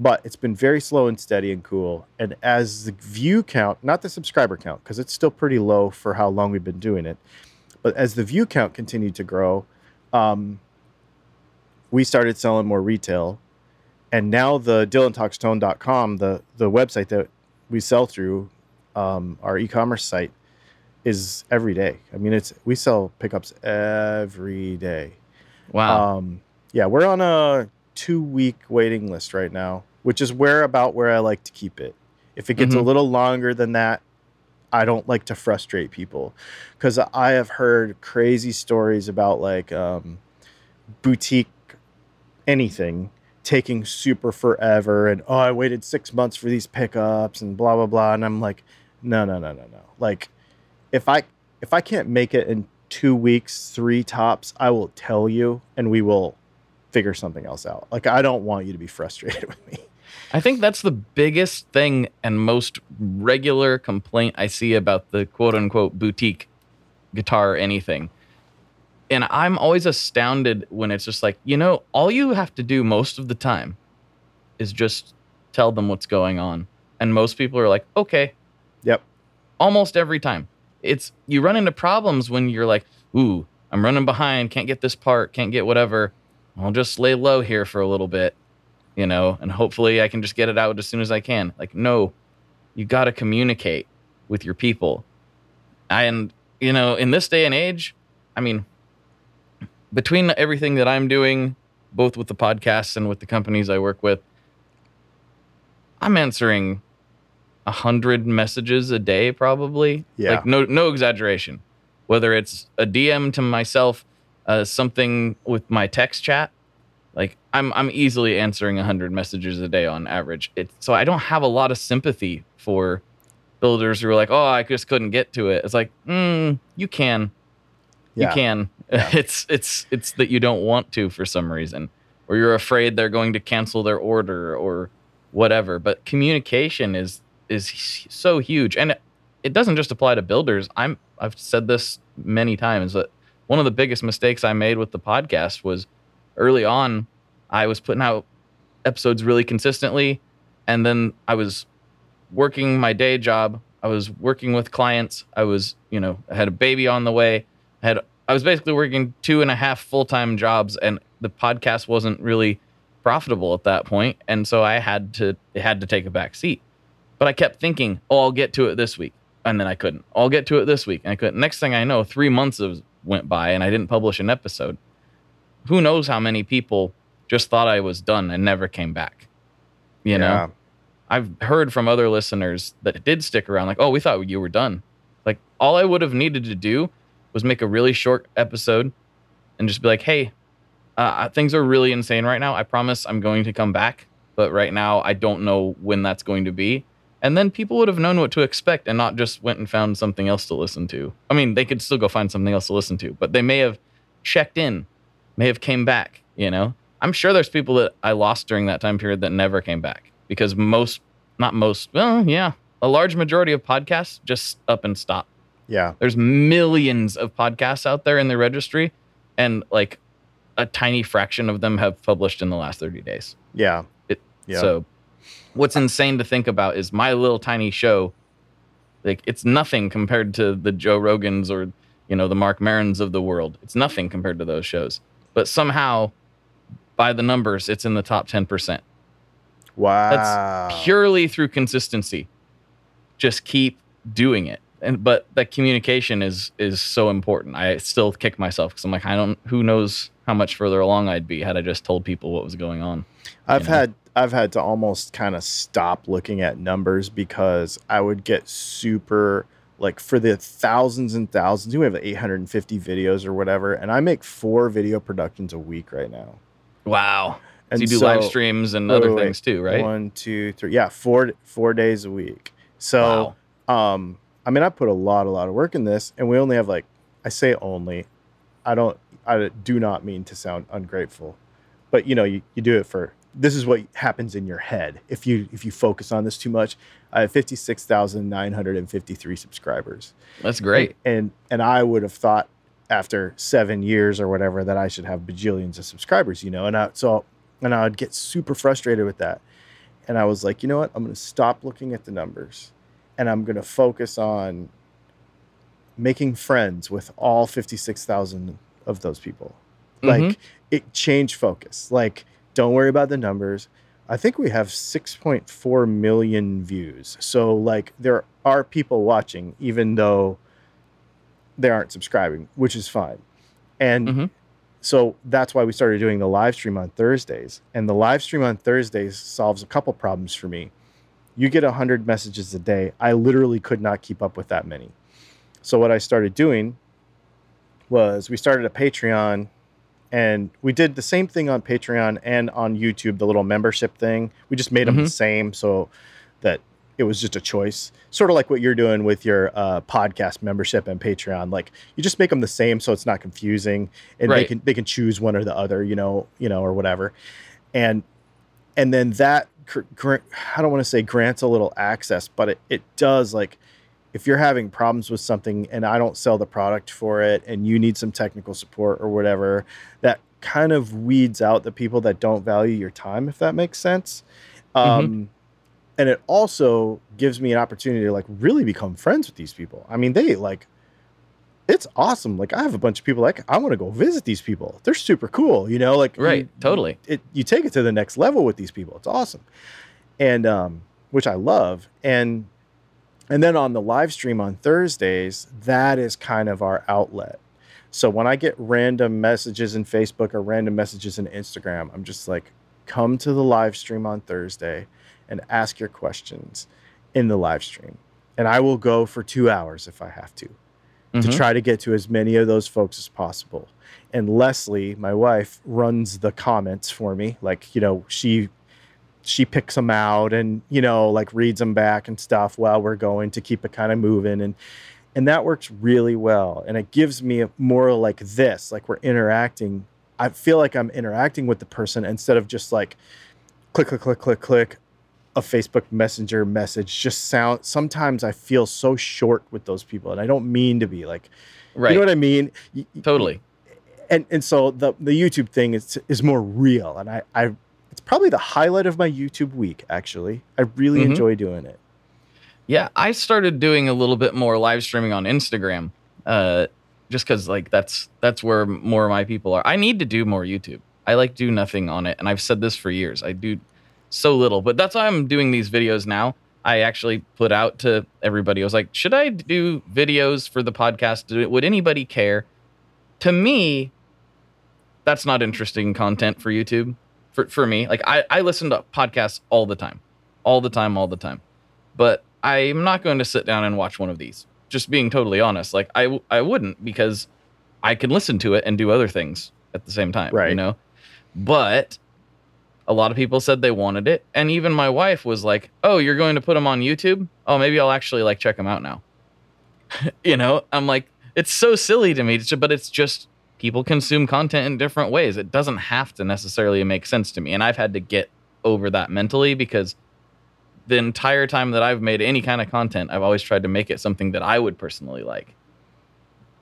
S3: but it's been very slow and steady and cool. And as the view count, not the subscriber count, because it's still pretty low for how long we've been doing it, but as the view count continued to grow, um, we started selling more retail and now the dylantalkstone.com the the website that we sell through um, our e-commerce site is every day i mean it's we sell pickups every day
S2: Wow.
S3: um, yeah we're on a two week waiting list right now which is where about where i like to keep it if it gets a
S2: Mhm.
S3: little longer than that i don't like to frustrate people because i have heard crazy stories about like um, boutique anything taking super forever and oh i waited six months for these pickups and blah blah blah and i'm like no no no no no like if i if i can't make it in two weeks three tops i will tell you and we will figure something else out like i don't want you to be frustrated with me
S2: I think that's the biggest thing and most regular complaint I see about the quote unquote boutique guitar or anything. And I'm always astounded when it's just like, you know, all you have to do most of the time is just tell them what's going on. And most people are like, okay,
S3: yep
S2: almost every time. It's you run into problems when you're like, ooh, I'm running behind, can't get this part, can't get whatever. I'll just lay low here for a little bit, you know, and hopefully I can just get it out as soon as I can. Like, no, you got to communicate with your people. And, you know, in this day and age, I mean, between everything that I'm doing, both with the podcasts and with the companies I work with, I'm answering hundred messages a day, probably.
S3: Yeah.
S2: Like no no exaggeration. Whether it's a DM to myself, uh, something with my text chat, like I'm I'm easily answering a hundred messages a day on average. It so I don't have a lot of sympathy for builders who are like, oh, I just couldn't get to it. It's like, mm, you can,
S3: yeah
S2: you can.
S3: Yeah.
S2: It's it's it's that you don't want to for some reason, or you're afraid they're going to cancel their order or whatever. But communication is is so huge, and it, doesn't just apply to builders. I'm I've said this many times that one of the biggest mistakes I made with the podcast was early on. I was putting out episodes really consistently, and then I was working my day job. I was working with clients. I was, you know, I had a baby on the way. I had I was basically working two and a half full time jobs, and the podcast wasn't really profitable at that point, and so I had to it had to take a back seat. But I kept thinking, oh, I'll get to it this week, and then I couldn't. I'll get to it this week, and I couldn't. Next thing I know, three months of, went by, and I didn't publish an episode. Who knows how many people just thought I was done and never came back? You know. I've heard from other listeners that did stick around, like, oh, we thought you were done. Like, all I would have needed to do was make a really short episode and just be like, hey, uh, things are really insane right now. I promise I'm going to come back, but right now I don't know when that's going to be. And then people would have known what to expect and not just went and found something else to listen to. I mean, they could still go find something else to listen to, but they may have checked in, may have came back, you know? I'm sure there's people that I lost during that time period that never came back because most, not most, well, yeah, a large majority of podcasts just up and stop.
S3: yeah
S2: There's millions of podcasts out there in the registry, and like a tiny fraction of them have published in the last 30 days.
S3: yeah
S2: It,
S3: Yeah.
S2: So, what's insane to think about is my little tiny show. Like it's nothing compared to the Joe Rogans or you know the Mark Marons of the world. It's nothing compared to those shows. But somehow, by the numbers, it's in the top 10 percent
S3: wow That's
S2: purely through consistency. Just keep doing it. And but that communication is is so important. I still kick myself because I'm like, I don't. Who knows how much further along I'd be had I just told people what was going on.
S3: I've
S2: you know?
S3: had I've had to almost kind of stop looking at numbers because I would get super like for the thousands and thousands. We have 850 videos or whatever, and I make four video productions a week right now.
S2: Wow.
S3: And
S2: so you do
S3: so-
S2: live streams and
S3: wait,
S2: other
S3: wait,
S2: things too, right?
S3: One, two, three. Yeah, four four days a week. So, um, I mean, I put a lot, a lot of work in this, and we only have like, I say only, I don't, I do not mean to sound ungrateful, but you know, you, you do it for. This is what happens in your head if you if you focus on this too much. I have fifty six thousand nine hundred and fifty three subscribers.
S2: That's great.
S3: And and I would have thought after seven years or whatever that I should have bajillions of subscribers, you know. And I, so and I'd get super frustrated with that. And I was like, you know what? I'm going to stop looking at the numbers, and I'm going to focus on making friends with all fifty six thousand of those people. Like
S2: Mhm.
S3: it changed focus. Like don't worry about the numbers. I think we have 6.4 million views. So like there are people watching even though they aren't subscribing, which is fine. And
S2: Mhm.
S3: so that's why we started doing the live stream on Thursdays. And the live stream on Thursdays solves a couple problems for me. You get 100 messages a day. I literally could not keep up with that many. So what I started doing was we started a Patreon and we did the same thing on Patreon and on YouTube, the little membership thing. We just made them the
S2: Mhm.
S3: same so that it was just a choice, sort of like what you're doing with your uh, podcast membership and Patreon. Like you just make them the same so it's not confusing, and they can they can choose one or the other, you know, you know, or whatever. And and then that I don't want to say grants a little access, but it, it does like if you're having problems with something and I don't sell the product for it and you need some technical support or whatever, that kind of weeds out the people that don't value your time, if that makes sense. Um, and it also gives me an opportunity to like really become friends with these people. I mean, they like it's awesome. Like I have a bunch of people like I want to go visit these people. They're super cool, you know, like
S2: Right,
S3: you-
S2: totally.
S3: it you take it to the next level with these people. It's awesome. And um which I love. And and then on the live stream on Thursdays, that is kind of our outlet. So when I get random messages in Facebook or random messages in Instagram, I'm just like, come to the live stream on Thursday and ask your questions in the live stream. And I will go for two hours if I have to to
S2: Mhm.
S3: try to get to as many of those folks as possible. And Leslie, my wife, runs the comments for me. Like, you know, she she picks them out and, you know, like reads them back and stuff while we're going to keep it kind of moving and and that works really well. And it gives me a, more like this, like we're interacting. I feel like I'm interacting with the person instead of just like click click click click click a Facebook Messenger message just sound sometimes I feel so short with those people and I don't mean to be like
S2: Right.
S3: you know what I mean?
S2: Totally.
S3: And and so the the YouTube thing is is more real and I I it's probably the highlight of my YouTube week actually. I really
S2: Mhm.
S3: enjoy doing it.
S2: Yeah, I started doing a little bit more live streaming on Instagram, uh, just because like that's that's where more of my people are. I need to do more YouTube. I like do nothing on it, and I've said this for years. I do so little, but that's why I'm doing these videos now. I actually put out to everybody. I was like, should I do videos for the podcast? Would anybody care? To me, that's not interesting content for YouTube. For for me, like I I listen to podcasts all the time, all the time, all the time but I'm not going to sit down and watch one of these. Just being totally honest, like I, I wouldn't because I can listen to it and do other things at the same time,
S3: Right.
S2: You know, but a lot of people said they wanted it, and even my wife was like, "Oh, you're going to put them on YouTube? Oh, maybe I'll actually like check them out now." you know, I'm like, it's so silly to me, but it's just people consume content in different ways. It doesn't have to necessarily make sense to me, and I've had to get over that mentally because the entire time that I've made any kind of content, I've always tried to make it something that I would personally like.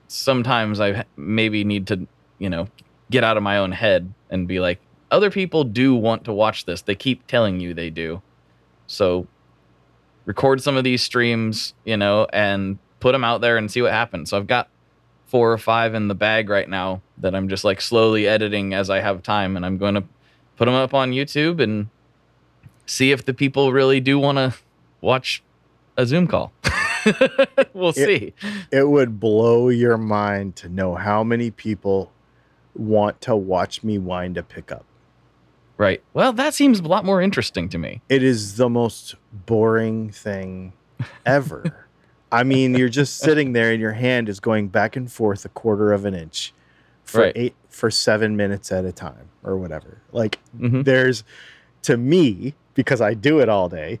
S2: Sometimes I maybe need to, you know, get out of my own head and be like, other people do want to watch this. They keep telling you they do. So record some of these streams, you know, and put them out there and see what happens. So I've got four or five in the bag right now that I'm just like slowly editing as I have time and I'm going to put them up on YouTube and see if the people really do want to watch a Zoom call. we'll
S3: Yeah.
S2: see.
S3: It would blow your mind to know how many people want to watch me wind a pickup.
S2: Right. Well, that seems a lot more interesting to me.
S3: It is the most boring thing ever. I mean, you're just sitting there and your hand is going back and forth a quarter of an inch for
S2: Right.
S3: eight for seven minutes at a time or whatever. Like
S2: Mhm.
S3: there's to me, because I do it all day,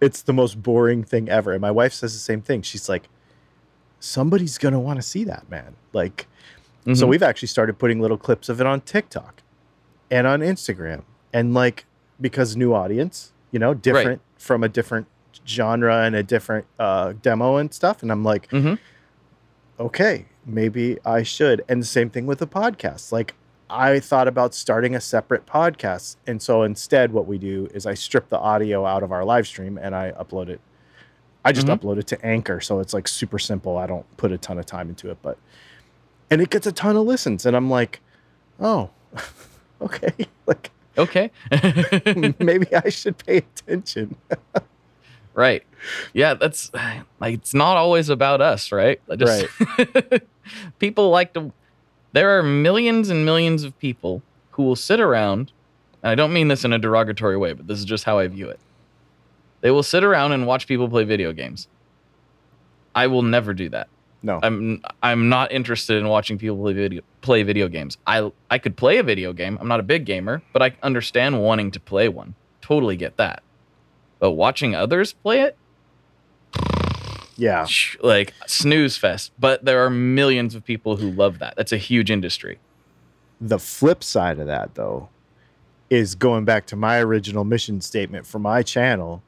S3: it's the most boring thing ever. And my wife says the same thing. She's like, somebody's gonna want to see that, man. Like so
S2: Mhm.
S3: we've actually started putting little clips of it on TikTok and on Instagram. And like because new audience, you know, different from a different genre and a different uh demo and stuff. And I'm like,
S2: Mhm.
S3: okay, maybe I should. And the same thing with the podcast. Like I thought about starting a separate podcast. And so instead what we do is I strip the audio out of our live stream and I upload it. I just
S2: Mhm.
S3: upload it to Anchor. So it's like super simple. I don't put a ton of time into it, but and it gets a ton of listens. And I'm like, oh, okay. Like
S2: Okay.
S3: maybe I should pay attention.
S2: Right. Yeah, that's like it's not always about us, right? I just people like to there are millions and millions of people who will sit around and I don't mean this in a derogatory way, but this is just how I view it. They will sit around and watch people play video games. I will never do that.
S3: No.
S2: I'm I'm not interested in watching people play video play video games. I I could play a video game. I'm not a big gamer, but I understand wanting to play one. Totally get that. But watching others play it,
S3: yeah.
S2: like snooze fest. But there are millions of people who love that. That's a huge industry.
S3: The flip side of that, though, is going back to my original mission statement for my channel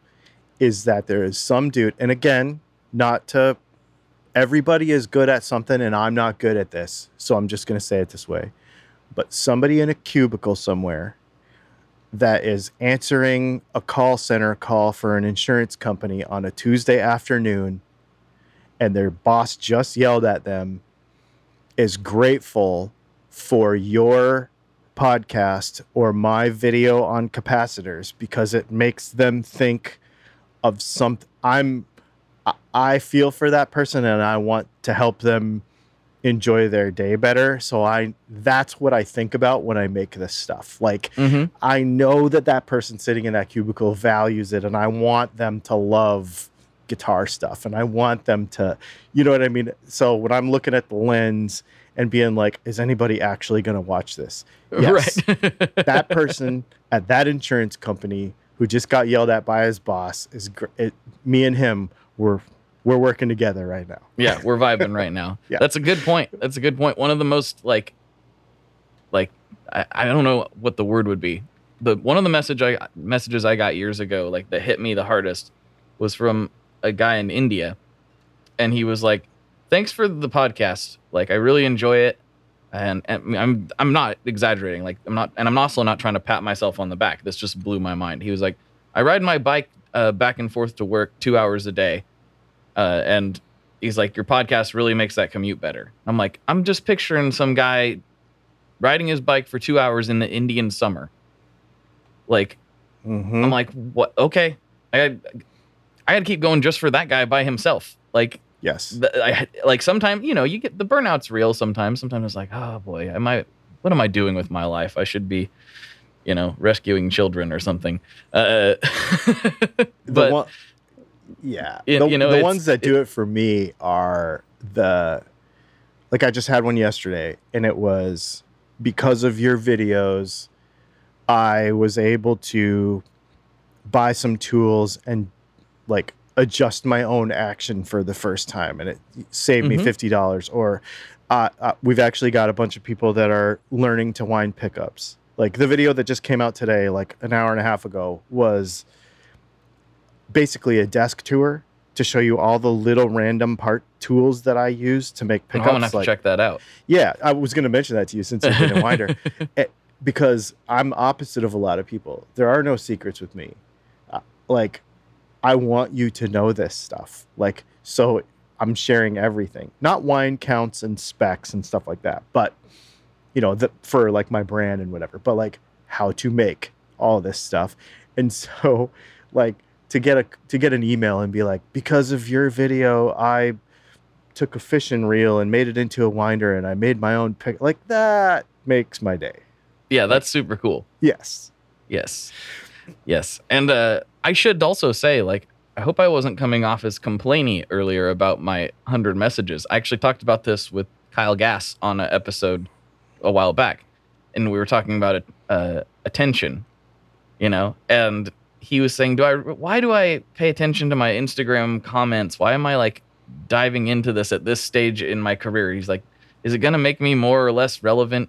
S3: is that there is some dude, and again, not to everybody is good at something, and I'm not good at this. So I'm just going to say it this way. But somebody in a cubicle somewhere that is answering a call center call for an insurance company on a Tuesday afternoon, and their boss just yelled at them, is grateful for your podcast or my video on capacitors because it makes them think of some I'm I feel for that person and I want to help them enjoy their day better. So I that's what I think about when I make this stuff. Like
S2: Mm-hmm.
S3: I know that that person sitting in that cubicle values it and I want them to love guitar stuff and I want them to you know what I mean? So when I'm looking at the lens and being like is anybody actually going to watch this? Yes.
S2: Right.
S3: that person at that insurance company who just got yelled at by his boss is it, me and him we're we're working together right now
S2: yeah, we're vibing right now.
S3: Yeah.
S2: That's a good point. That's a good point. One of the most like like I, I don't know what the word would be. The one of the message I messages I got years ago, like that hit me the hardest, was from a guy in India. And he was like, Thanks for the podcast. Like I really enjoy it. And, and I'm I'm not exaggerating. Like I'm not and I'm also not trying to pat myself on the back. This just blew my mind. He was like, I ride my bike uh, back and forth to work two hours a day. Uh, and he's like, Your podcast really makes that commute better. I'm like, I'm just picturing some guy riding his bike for two hours in the Indian summer. Like,
S3: Mhm.
S2: I'm like, what? Okay. I had, I had to keep going just for that guy by himself. Like,
S3: yes
S2: the, I like sometimes, you know, you get the burnout's real sometimes. Sometimes it's like, oh boy, am I, what am I doing with my life? I should be, you know, rescuing children or something. Uh, but
S3: one, yeah,
S2: You-
S3: the,
S2: you know,
S3: the ones that do it, for me are the like I just had one yesterday, and it was because of your videos, I was able to buy some tools and like adjust my own action for the first time, and it saved me
S2: Mhm.
S3: fifty dollars. Or uh, uh, we've actually got a bunch of people that are learning to wind pickups. Like the video that just came out today, like an hour and a half ago, was basically a desk tour to show you all the little random part tools that I use to make pickups.
S2: I'm gonna have
S3: like,
S2: to check that out.
S3: yeah, I was going to mention that to you since you've been in Winder, Eh, because I'm opposite of a lot of people. There are no secrets with me. Uh, like, I want you to know this stuff. Like, so I'm sharing everything, not wind counts and specs and stuff like that, but you know, the, for like my brand and whatever. But like how to make all this stuff, and so like to get a to get an email and be like, because of your video, I took a fishing reel and made it into a winder and I made my own pick. Like that makes my day.
S2: Yeah, that's super cool.
S3: Yes.
S2: Yes. Yes. And uh, I should also say, like, I hope I wasn't coming off as complaining earlier about my 100 messages. I actually talked about this with Kyle Gass on an episode a while back. And we were talking about uh, attention, you know, and he was saying, "Do I? Why do I pay attention to my Instagram comments? Why am I like diving into this at this stage in my career?" He's like, "Is it going to make me more or less relevant?"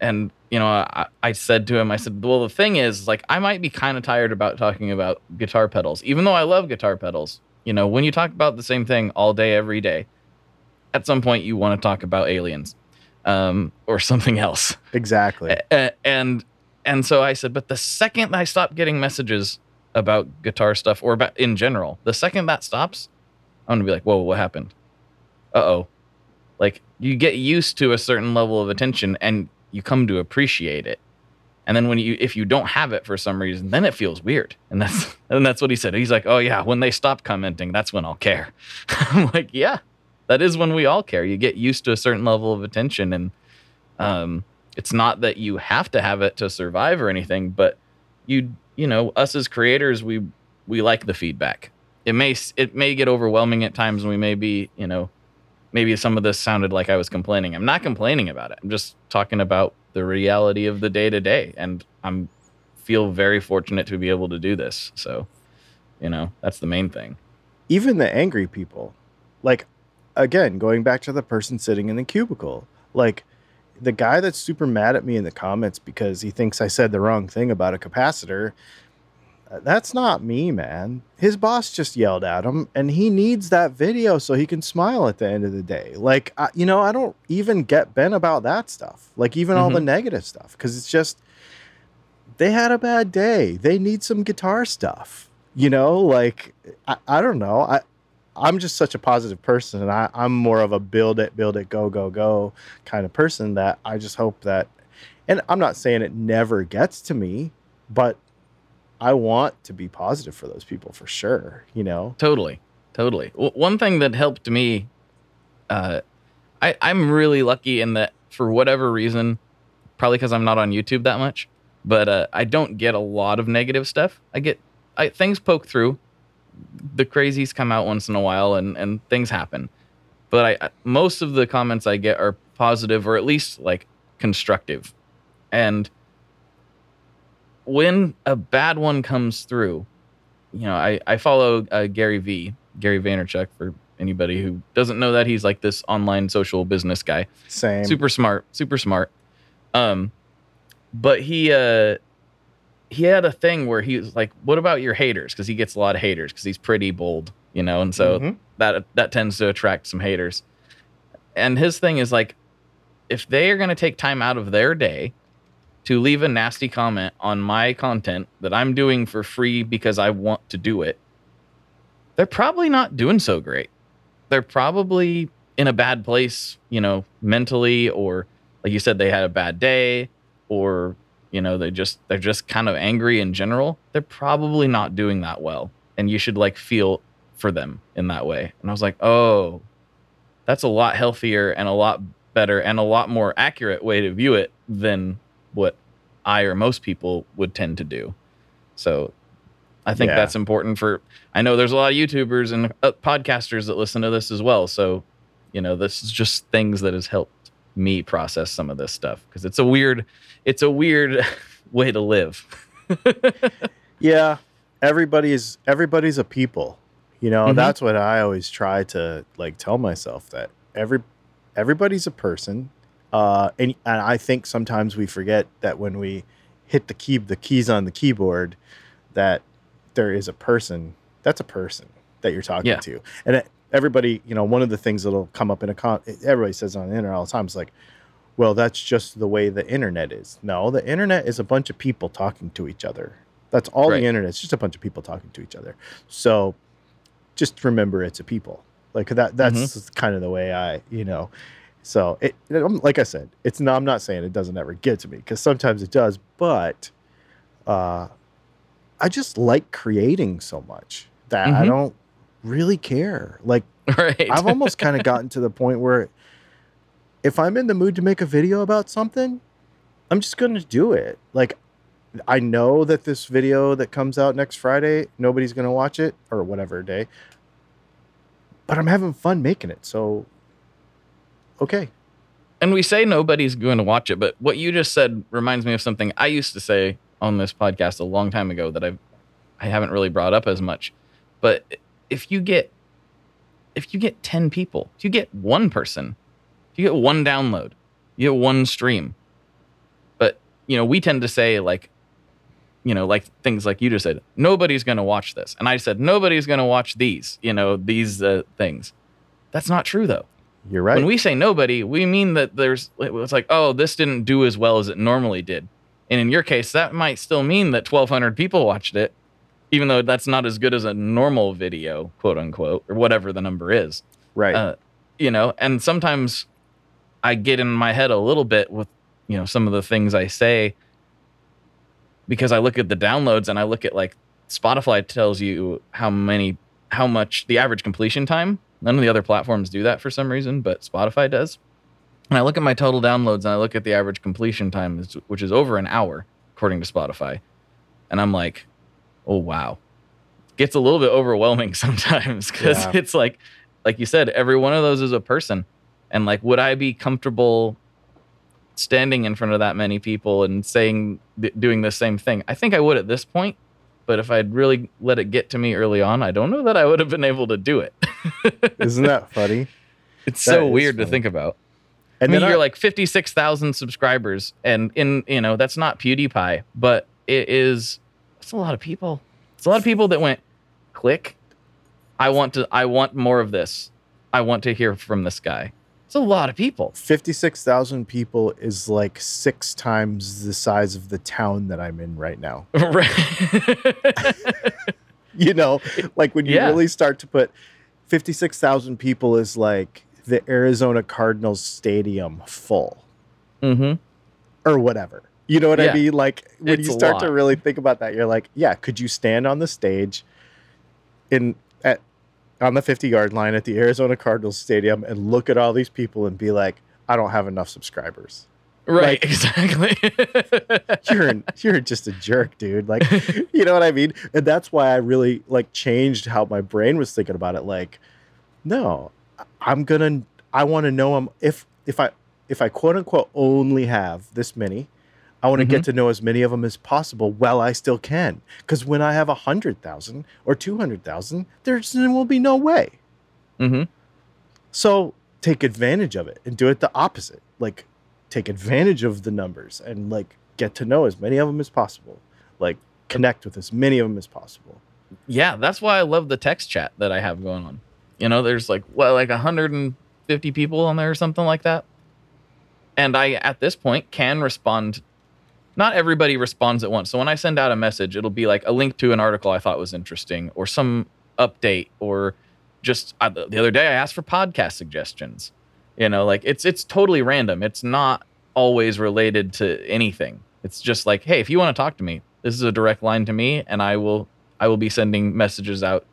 S2: And you know, I, I said to him, I said, "Well, the thing is, like, I might be kind of tired about talking about guitar pedals, even though I love guitar pedals. You know, when you talk about the same thing all day, every day, at some point you want to talk about aliens." Um, or something else.
S3: Exactly.
S2: And and so I said, but the second I stop getting messages about guitar stuff or about in general, the second that stops, I'm gonna be like, whoa, what happened? Uh oh. Like you get used to a certain level of attention and you come to appreciate it. And then when you if you don't have it for some reason, then it feels weird. And that's and that's what he said. He's like, Oh yeah, when they stop commenting, that's when I'll care. I'm like, yeah, that is when we all care. You get used to a certain level of attention and um it's not that you have to have it to survive or anything, but you you know, us as creators, we we like the feedback. It may it may get overwhelming at times, and we may be you know, maybe some of this sounded like I was complaining. I'm not complaining about it. I'm just talking about the reality of the day to day, and I'm feel very fortunate to be able to do this. So, you know, that's the main thing.
S3: Even the angry people, like again, going back to the person sitting in the cubicle, like the guy that's super mad at me in the comments because he thinks I said the wrong thing about a capacitor, uh, that's not me, man. His boss just yelled at him, and he needs that video so he can smile at the end of the day. Like, I, you know, I don't even get bent about that stuff, like, even mm-hmm. all the mm-hmm. negative stuff, because it's just they had a bad day. They need some guitar stuff, you know, like, I, I don't know. I, I'm just such a positive person, and I, I'm more of a build it, build it, go, go, go kind of person that I just hope that. And I'm not saying it never gets to me, but I want to be positive for those people for sure. You know,
S2: totally, totally. One thing that helped me, uh, I I'm really lucky in that for whatever reason, probably because I'm not on YouTube that much, but uh, I don't get a lot of negative stuff. I get I, things poke through the crazies come out once in a while and and things happen. But I most of the comments I get are positive or at least like constructive. And when a bad one comes through, you know, I I follow uh, Gary V, Gary Vaynerchuk for anybody who doesn't know that he's like this online social business guy.
S3: Same.
S2: Super smart, super smart. Um but he uh he had a thing where he was like, "What about your haters?" Because he gets a lot of haters because he's pretty bold, you know, and so mm-hmm. that that tends to attract some haters. And his thing is like, if they are going to take time out of their day to leave a nasty comment on my content that I'm doing for free because I want to do it, they're probably not doing so great. They're probably in a bad place, you know, mentally, or like you said, they had a bad day, or you know they just they're just kind of angry in general they're probably not doing that well. And you should like feel for them in that way. And i was like oh that's a lot healthier and a lot better and a lot more accurate way to view it than what i or most people would tend to do. So i think yeah. that's important for i know there's a lot of youtubers and uh, podcasters that listen to this as well. So you know this is just things that has helped me process some of this stuff because it's a weird it's a weird way to live.
S3: yeah, everybody's everybody's a people. You know, mm-hmm. that's what I always try to like tell myself that every everybody's a person. Uh, and, and I think sometimes we forget that when we hit the key the keys on the keyboard that there is a person that's a person that you're talking yeah. to and it, everybody, you know, one of the things that'll come up in a con, everybody says on the internet all the time is like, well, that's just the way the internet is. No, the internet is a bunch of people talking to each other. That's all right. the internet. It's just a bunch of people talking to each other. So just remember it's a people. Like that that's mm-hmm. kind of the way I, you know. So it like I said, it's no I'm not saying it doesn't ever get to me because sometimes it does, but uh I just like creating so much that mm-hmm. I don't really care. Like, right. I've almost kind of gotten to the point where if I'm in the mood to make a video about something, I'm just going to do it. Like, I know that this video that comes out next Friday, nobody's gonna watch it or whatever day. But I'm having fun making it, so okay.
S2: And we say nobody's going to watch it, but what you just said reminds me of something I used to say on this podcast a long time ago that I've I haven't really brought up as much. But if you get if you get 10 people, if you get one person, if you get one download, you get one stream. But, you know, we tend to say like you know, like things like you just said, nobody's going to watch this. And I said nobody's going to watch these, you know, these uh, things. That's not true though.
S3: You're right.
S2: When we say nobody, we mean that there's it's like, oh, this didn't do as well as it normally did. And in your case, that might still mean that 1,200 people watched it, even though that's not as good as a normal video, quote unquote, or whatever the number is.
S3: right.
S2: Uh, you know, and sometimes I get in my head a little bit with, you know, some of the things I say because I look at the downloads and I look at like Spotify tells you how many, how much the average completion time. None of the other platforms do that for some reason, but Spotify does. And I look at my total downloads and I look at the average completion time, which is over an hour, according to Spotify. And I'm like, oh, wow. Gets a little bit overwhelming sometimes because
S3: Yeah.
S2: it's like, like you said, every one of those is a person. And like, would I be comfortable standing in front of that many people and saying, th- doing the same thing? I think I would at this point. But if I'd really let it get to me early on, I don't know that I would have been able to do it.
S3: Isn't that funny?
S2: it's
S3: That
S2: so weird to think about.
S3: And
S2: I mean,
S3: then
S2: you're
S3: I-
S2: like 56,000 subscribers, and in you know that's not PewDiePie, but it is. It's a lot of people. It's a lot of people that went, click. I want to. I want more of this. I want to hear from this guy. It's a lot of people.
S3: 56,000 people is like six times the size of the town that I'm in right now.
S2: Right.
S3: You know, like when you
S2: Yeah.
S3: really start to put 56,000 people is like the Arizona Cardinals stadium full
S2: mm-hmm.
S3: or whatever. You know what
S2: Yeah.
S3: I mean? Like when
S2: It's
S3: you start to really think about that, you're like, yeah, could you stand on the stage in at on the 50 yard line at the Arizona Cardinals stadium and look at all these people and be like, I don't have enough subscribers.
S2: Right.
S3: Like-
S2: exactly.
S3: you're an, you're just a jerk, dude. Like, you know what I mean? And that's why I really like changed how my brain was thinking about it. Like, no, I'm gonna. I want to know. I'm if if I if I quote unquote only have this many, I want to get to know as many of them as possible while I still can. Because when I have a hundred thousand or two hundred thousand, there's there will be no way.
S2: mm-hmm.
S3: So take advantage of it and do it the opposite. Like take advantage of the numbers and like get to know as many of them as possible. Like connect with as many of them as possible.
S2: Yeah, that's why I love the text chat that I have going on. You know, there's like what like 150 people on there or something like that. And I at this point can respond not everybody responds at once. So when I send out a message, it'll be like a link to an article I thought was interesting or some update or just I, the other day I asked for podcast suggestions. You know, like it's it's totally random. It's not always related to anything. It's just like, hey, if you want to talk to me, this is a direct line to me and I will I will be sending messages out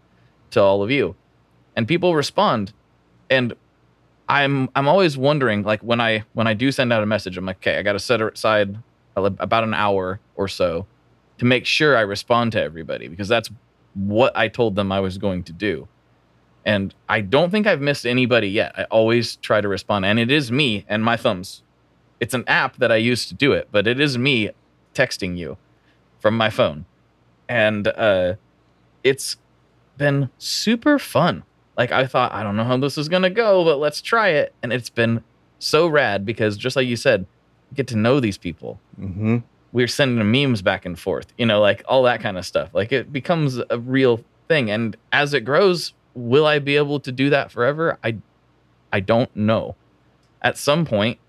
S2: to all of you. And people respond. And I'm I'm always wondering like when I when I do send out a message, I'm like, okay, I got to set aside about an hour or so to make sure I respond to everybody because that's what I told them I was going to do. And I don't think I've missed anybody yet. I always try to respond and it is me and my thumbs. It's an app that I use to do it, but it is me texting you from my phone. And uh it's been super fun. Like I thought, I don't know how this is gonna go, but let's try it. And it's been so rad because just like you said, get to know these people.
S3: Mm-hmm.
S2: We're sending memes back and forth, you know, like all that kind of stuff. Like it becomes a real thing. And as it grows, will I be able to do that forever? I I don't know. At some point,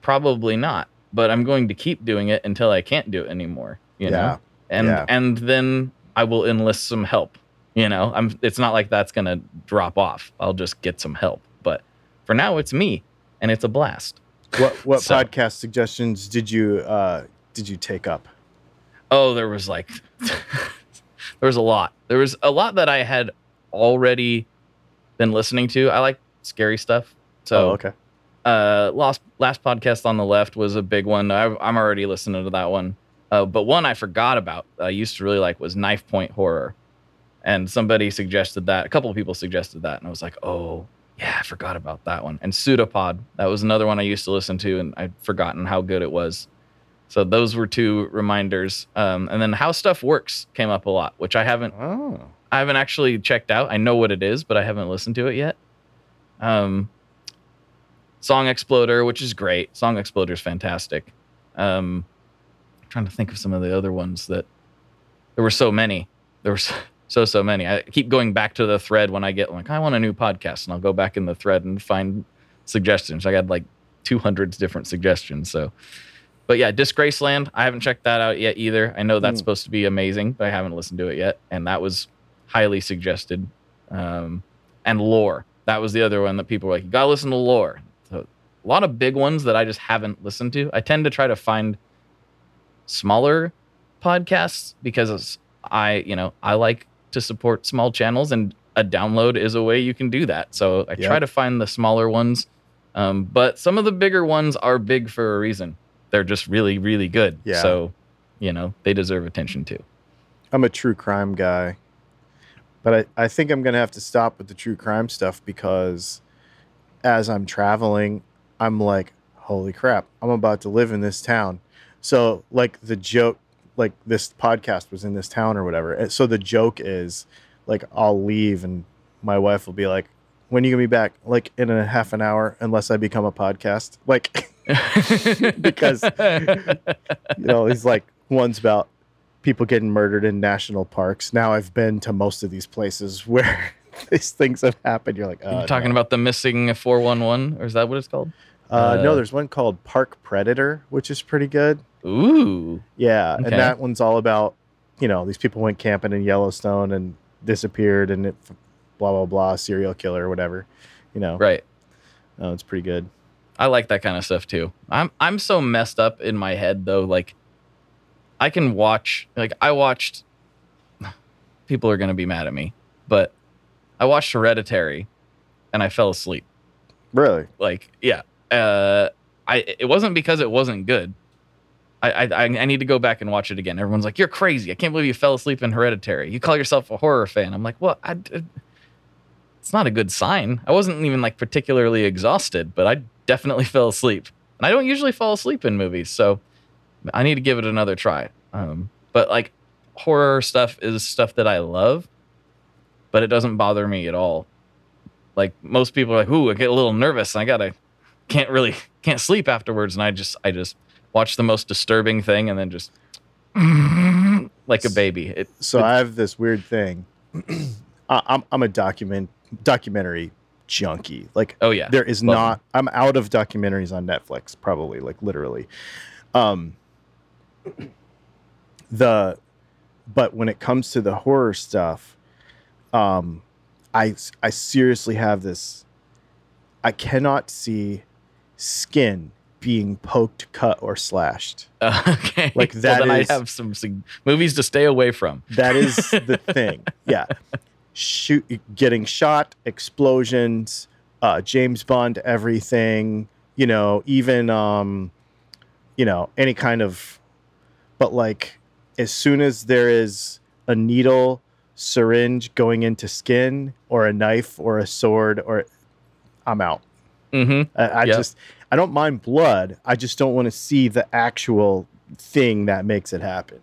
S2: probably not. But I'm going to keep doing it until I can't do it anymore. You know?
S3: Yeah.
S2: and
S3: Yeah.
S2: and then I will enlist some help. You know, I'm. It's not like that's gonna drop off. I'll just get some help. But for now, it's me, and it's a blast.
S3: What what
S2: So-
S3: podcast suggestions did you uh did you take up?
S2: Oh, there was like, there was a lot. There was a lot that I had already been listening to. I like scary stuff. So,
S3: oh, okay.
S2: uh, last last podcast on the left was a big one. I, I'm already listening to that one. Uh, but one I forgot about. I used to really like was Knifepoint Horror, and somebody suggested that. A couple of people suggested that, and I was like, oh yeah, I forgot about that one. And Pseudopod, that was another one I used to listen to, and I'd forgotten how good it was. So those were two reminders. Um, and then How Stuff Works came up a lot, which I haven't
S3: Oh.
S2: I haven't actually checked out. I know what it is, but I haven't listened to it yet. Um, Song Exploder, which is great. Song Exploder is fantastic. Um, I'm trying to think of some of the other ones that there were so many. There were so so, many. I keep going back to the thread when I get like I want a new podcast, and I'll go back in the thread and find suggestions. I got like 200 different suggestions. So, but yeah, Disgraceland. I haven't checked that out yet either. I know that's
S3: Mm.
S2: supposed to be amazing, but I haven't listened to it yet, and that was highly suggested. Um, and Lore. That was the other one that people were like, you gotta listen to Lore. So a lot of big ones that I just haven't listened to. I tend to try to find smaller podcasts because it's- I, you know, I like to support small channels and a download is a way you can do that. So I try to find the smaller ones. Um, but some of the bigger ones are big for a reason. They're just really, really good.
S3: Yeah.
S2: So, you know, they deserve attention too.
S3: I'm a true crime guy, but I, I think I'm gonna have to stop with the true crime stuff because as I'm traveling, I'm like, holy crap, I'm about to live in this town. So like the joke, like this podcast was in this town or whatever. And So the joke is like I'll leave and my wife will be like, when are you gonna be back? Like in a half an hour, unless I become a podcast. Like Because- you know, he's like one's about people getting murdered in national parks. Now I've been to most of these places where these things have happened. You're like, uh,
S2: You're talking
S3: no.
S2: about the missing 411, or is that what it's called?
S3: Uh,
S2: uh,
S3: no, there's one called Park Predator, which is pretty good.
S2: Ooh.
S3: Yeah,
S2: Okay.
S3: and that one's all about you know these people went camping in Yellowstone and disappeared, and it blah blah blah serial killer or whatever. You know,
S2: Right.
S3: Oh, it's pretty good.
S2: I like that kind of stuff too. I'm I'm so messed up in my head though. Like, I can watch. Like I watched. People are gonna be mad at me, but I watched Hereditary, and I fell asleep.
S3: Really?
S2: Like, yeah. Uh, I it wasn't because it wasn't good. I, I I need to go back and watch it again. Everyone's like, "You're crazy! I can't believe you fell asleep in Hereditary. You call yourself a horror fan?" I'm like, "Well, I, it's not a good sign. I wasn't even like particularly exhausted, but I definitely fell asleep. And I don't usually fall asleep in movies, so I need to give it another try. Um, but like horror stuff is stuff that I love, but it doesn't bother me at all. Like most people are like, "Ooh, I get a little nervous. And I gotta can't really can't sleep afterwards." And I just I just watch the most disturbing thing and then just like a baby. It,
S3: So I have this weird thing. I, I'm I'm a document documentary junkie. Like
S2: oh yeah,
S3: there is
S2: Love
S3: not i'm out of documentaries on netflix probably like literally um the but when it comes to the horror stuff um i i seriously have this i cannot see skin being poked cut or slashed
S2: Uh, okay.
S3: Like,
S2: Well,
S3: that
S2: then
S3: is-
S2: I have some, some movies to stay away from.
S3: that is the thing yeah shoot getting shot explosions uh james bond everything you know even um you know any kind of but like as soon as there is a needle syringe going into skin or a knife or a sword or i'm out
S2: hmm
S3: i, I
S2: Yep.
S3: just i don't mind blood i just don't want to see the actual thing that makes it happen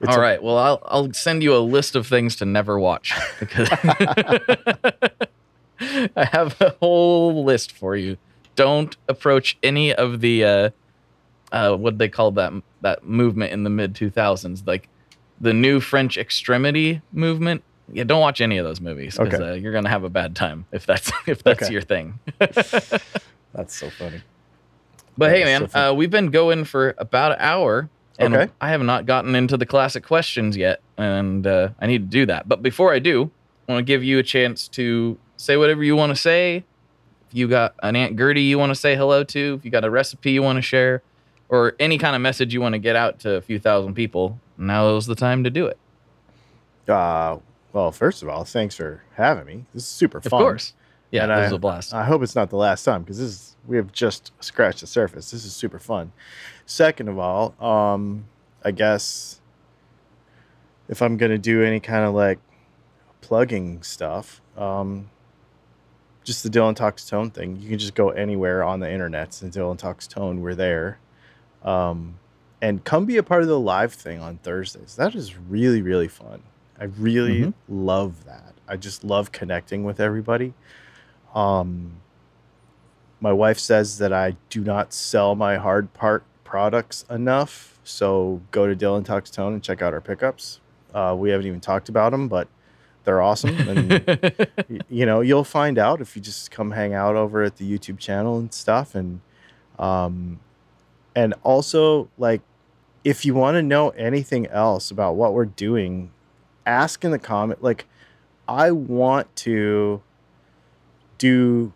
S3: It's
S2: All
S3: a-
S2: right. Well, I'll I'll send you a list of things to never watch because I have a whole list for you. Don't approach any of the uh, uh, what they call that that movement in the mid two thousands, like the new French extremity movement. Yeah, don't watch any of those movies because
S3: Okay.
S2: uh, you're gonna have a bad time if that's if that's
S3: Okay.
S2: your thing.
S3: that's so funny
S2: But hey, man, uh, we've been going for about an hour, and
S3: Okay.
S2: I have not gotten into the classic questions yet, and uh, I need to do that. But before I do, I want to give you a chance to say whatever you want to say. If you got an Aunt Gertie you want to say hello to, if you got a recipe you want to share, or any kind of message you want to get out to a few thousand people, now is the time to do it.
S3: Uh, well, first of all, thanks for having me. This is super fun.
S2: Of course. Yeah,
S3: And
S2: this
S3: I-
S2: is a blast.
S3: I hope it's not the last time because this is we have just scratched the surface. This is super fun. Second of all, um, I guess if I'm gonna do any kind of like plugging stuff, um, just the Dylan Talks Tone thing. You can just go anywhere on the internet and Dylan Talks Tone. We're there. Um, and come be a part of the live thing on Thursdays. That is really, really fun. I really
S2: Mhm.
S3: love that. I just love connecting with everybody. Um, my wife says that I do not sell my hard part products enough. So go to Dylan Talks Tone and check out our pickups. Uh, we haven't even talked about them, but they're awesome. And you know you'll find out if you just come hang out over at the youtube channel and stuff and um and also like if you want to know anything else about what we're doing ask in the comment like i want to do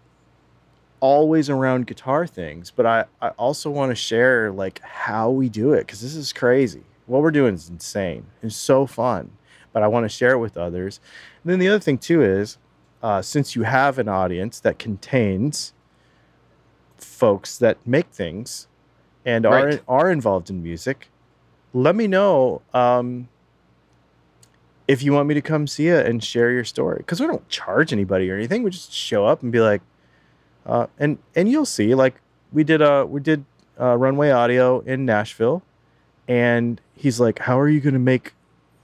S3: always around guitar things but i i also want to share like how we do it because this is crazy what we're doing is insane it's so fun but i want to share it with others and then the other thing too is uh, since you have an audience that contains folks that make things and are
S2: Right.
S3: are involved in music, let me know um, if you want me to come see it and share your story. Because we don't charge anybody or anything. We just show up and be like, uh, and and you'll see. Like we did uh we did uh, Runway Audio in Nashville, and he's like, "How are you going to make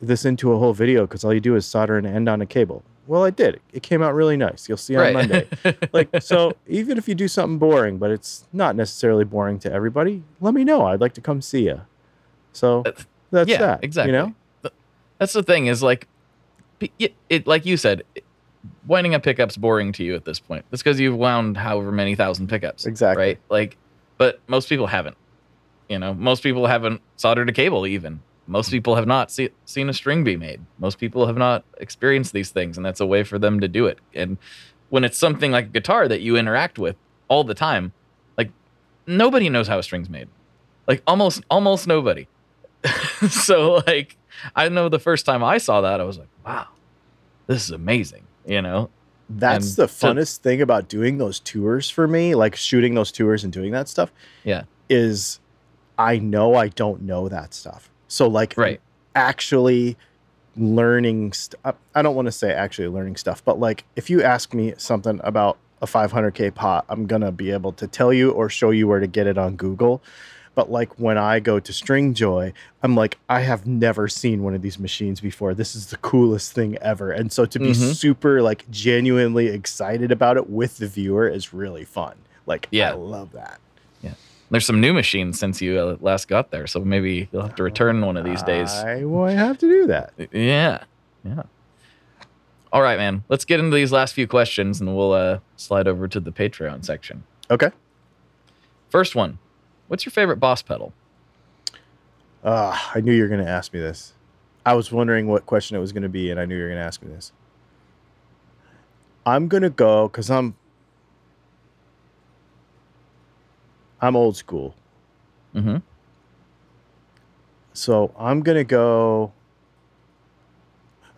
S3: this into a whole video? Because all you do is solder an end on a cable." Well, I did. It came out really nice. You'll see on Monday like so even if you do something boring but it's not necessarily boring to everybody let me know i'd like to come see you so that's
S2: yeah,
S3: that
S2: exactly.
S3: you know
S2: That's the thing is like, it, it like you said, winding up pickups boring to you at this point. That's because you've wound however many thousand pickups.
S3: Exactly.
S2: Right. Like, but most people haven't. You know, most people haven't soldered a cable even. Most hmm. people have not see, seen a string be made. Most people have not experienced these things, and that's a way for them to do it. And when it's something like a guitar that you interact with all the time, like nobody knows how a string's made. Like almost almost nobody. so like I know the first time I saw that, I was like, wow, this is amazing. You know?
S3: that's
S2: And
S3: the
S2: to-
S3: funnest thing about doing those tours for me like shooting those tours and doing that stuff
S2: Yeah.
S3: is i know i don't know that stuff so like
S2: Right.
S3: actually learning st- I- i don't want to say actually learning stuff but like if you ask me something about a 500k pot i'm gonna be able to tell you or show you where to get it on google but like when i go to stringjoy i'm like i have never seen one of these machines before this is the coolest thing ever and so to be
S2: Mhm.
S3: super like genuinely excited about it with the viewer is really fun like
S2: yeah.
S3: i love that Yeah.
S2: There's some new machines since you uh, last got there, so maybe you'll have to return one of these days.
S3: i might have to do that
S2: Yeah. Yeah. All right, man. Let's get into these last few questions and we'll uh, slide over to the Patreon section.
S3: okay
S2: First one What's your favorite boss pedal?
S3: Uh, I knew you were going to ask me this. I was wondering what question it was going to be, and I knew you were going to ask me this. I'm going to go because I'm I'm old school,
S2: Mm-hmm.
S3: so I'm going to go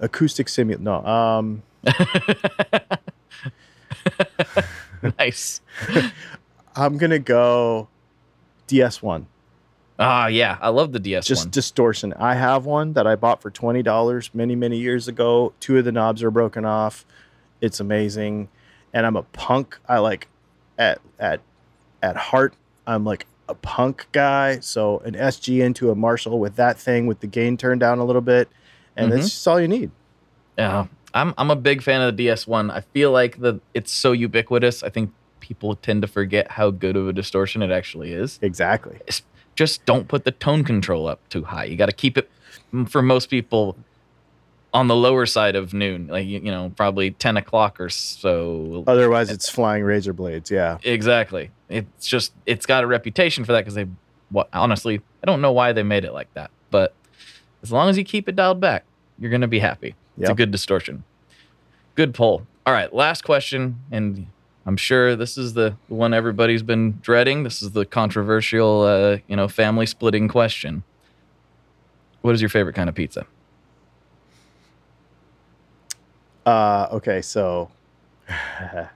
S3: acoustic simul. No, um,
S2: nice.
S3: I'm going to go DS1.
S2: Ah, yeah. I love the DS one
S3: just
S2: one.
S3: distortion. I have one that I bought for twenty dollars many many years ago. Two of the knobs are broken off. It's amazing, and I'm a punk. I like at at at heart. I'm like a punk guy. So an SG into a Marshall with that thing with the gain turned down a little bit, and
S2: Mhm.
S3: that's just all you need.
S2: Yeah, I'm I'm a big fan of the DS1. I feel like the it's so ubiquitous. I think people tend to forget how good of a distortion it actually is.
S3: Exactly.
S2: Just don't put the tone control up too high. You got to keep it for most people on the lower side of noon, like you, you know, probably 10 o'clock or so.
S3: Otherwise, it's flying razor blades. Yeah.
S2: Exactly. It's just it's got a reputation for that because they. What honestly, I don't know why they made it like that, but as long as you keep it dialed back, you're gonna be happy. It's a good distortion. Good poll. All right, last question, and I'm sure this is the one everybody's been dreading. This is the controversial, uh, you know, family splitting question. What is your favorite kind of pizza?
S3: Uh, okay, so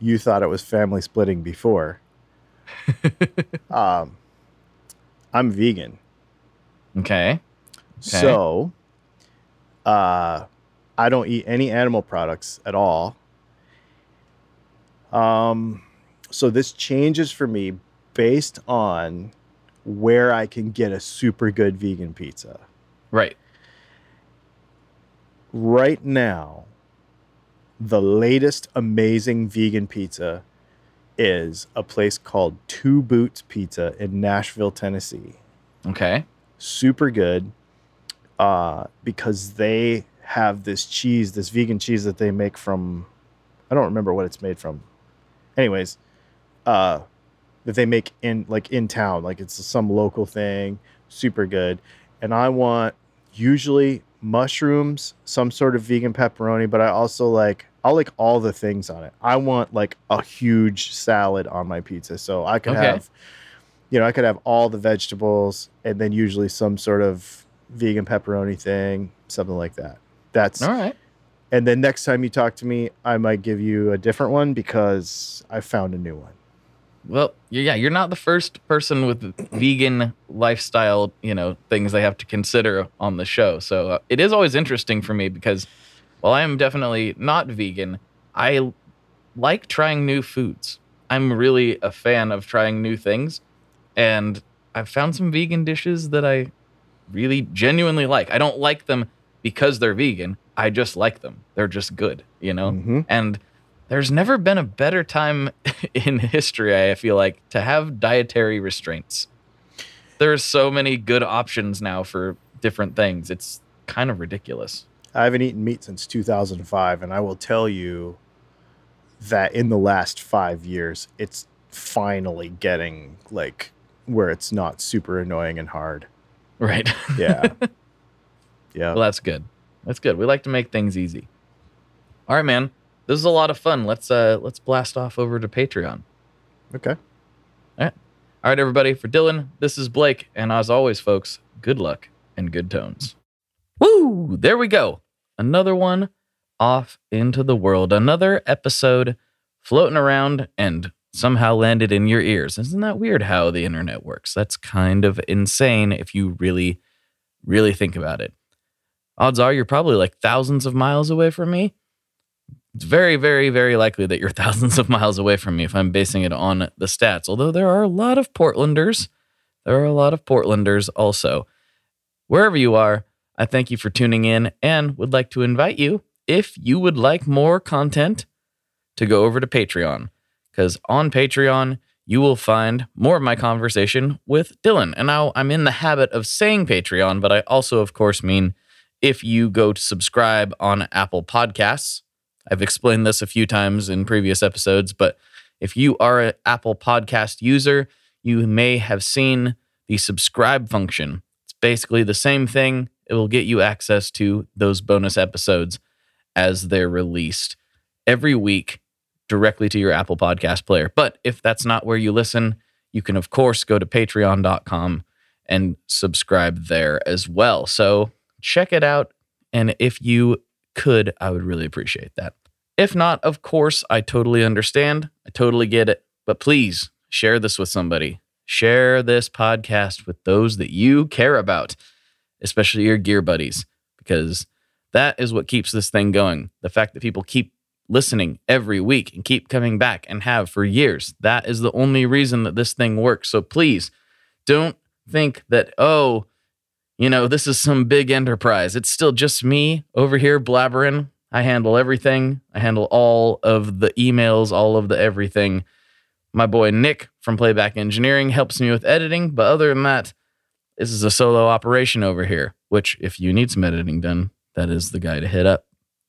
S3: you thought it was family splitting before. um, I'm vegan,
S2: Okay.
S3: So, uh, I don't eat any animal products at all. Um, so this changes for me based on where I can get a super good vegan pizza.
S2: Right.
S3: Right now, the latest amazing vegan pizza is a place called Two Boots Pizza in Nashville, Tennessee.
S2: Okay.
S3: Super good uh, because they have this cheese, this vegan cheese that they make from, I don't remember what it's made from. Anyways, uh, that they make in like in town, like it's some local thing, super good. And I want usually mushrooms, some sort of vegan pepperoni, but I also like I'll like all the things on it. I want like a huge salad on my pizza. So I could
S2: Okay.
S3: have you know, I could have all the vegetables and then usually some sort of vegan pepperoni thing, something like that. That's
S2: All right.
S3: And then next time you talk to me, I might give you a different one because I found a new one.
S2: Well, yeah, you're not the first person with vegan lifestyle, you know, things they have to consider on the show. So uh, it is always interesting for me because while I am definitely not vegan, I like trying new foods. I'm really a fan of trying new things, and I've found some vegan dishes that I really genuinely like. I don't like them because they're vegan. I just like them. They're just good, you know?
S3: Mhm.
S2: And there's never been a better time in history, I feel like, to have dietary restraints. There's so many good options now for different things. It's kind of ridiculous.
S3: I haven't eaten meat since 2005, and I will tell you that in the last five years, it's finally getting like where it's not super annoying and hard.
S2: Right.
S3: Yeah. yeah.
S2: well, that's good. That's good. We like to make things easy. All right, man. This is a lot of fun. Let's uh let's blast off over to Patreon.
S3: Okay.
S2: All right, everybody. For Dylan, this is Blake, and as always, folks, good luck and good tones. Woo! There we go. Another one off into the world. Another episode floating around and somehow landed in your ears. Isn't that weird how the internet works? That's kind of insane if you really, really think about it. Odds are you're probably like thousands of miles away from me. It's very, very, very likely that you're thousands of miles away from me if I'm basing it on the stats. Although there are a lot of Portlanders. There are a lot of Portlanders also. Wherever you are, I thank you for tuning in and would like to invite you, if you would like more content, to go over to Patreon. Because on Patreon, you will find more of my conversation with Dylan. And now I'm in the habit of saying Patreon, but I also, of course, mean if you go to subscribe on Apple Podcasts. I've explained this a few times in previous episodes, but if you are an Apple Podcast user, you may have seen the subscribe function. It's basically the same thing. It will get you access to those bonus episodes as they're released every week directly to your Apple Podcast player. But if that's not where you listen, you can, of course, go to patreon.com and subscribe there as well. So check it out. And if you could, I would really appreciate that. If not, of course, I totally understand. I totally get it. But please share this with somebody. Share this podcast with those that you care about, especially your gear buddies, because that is what keeps this thing going. The fact that people keep listening every week and keep coming back and have for years. That is the only reason that this thing works. So please don't think that, oh, you know, this is some big enterprise. It's still just me over here blabbering. I handle everything. I handle all of the emails, all of the everything. My boy Nick from Playback Engineering helps me with editing. But other than that, this is a solo operation over here, which, if you need some editing done, that is the guy to hit up.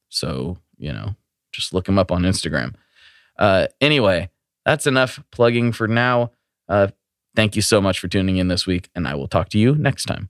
S2: So, you know, just look him up on Instagram. Uh, anyway, that's enough plugging for now. Uh, thank you so much for tuning in this week, and I will talk to you next time.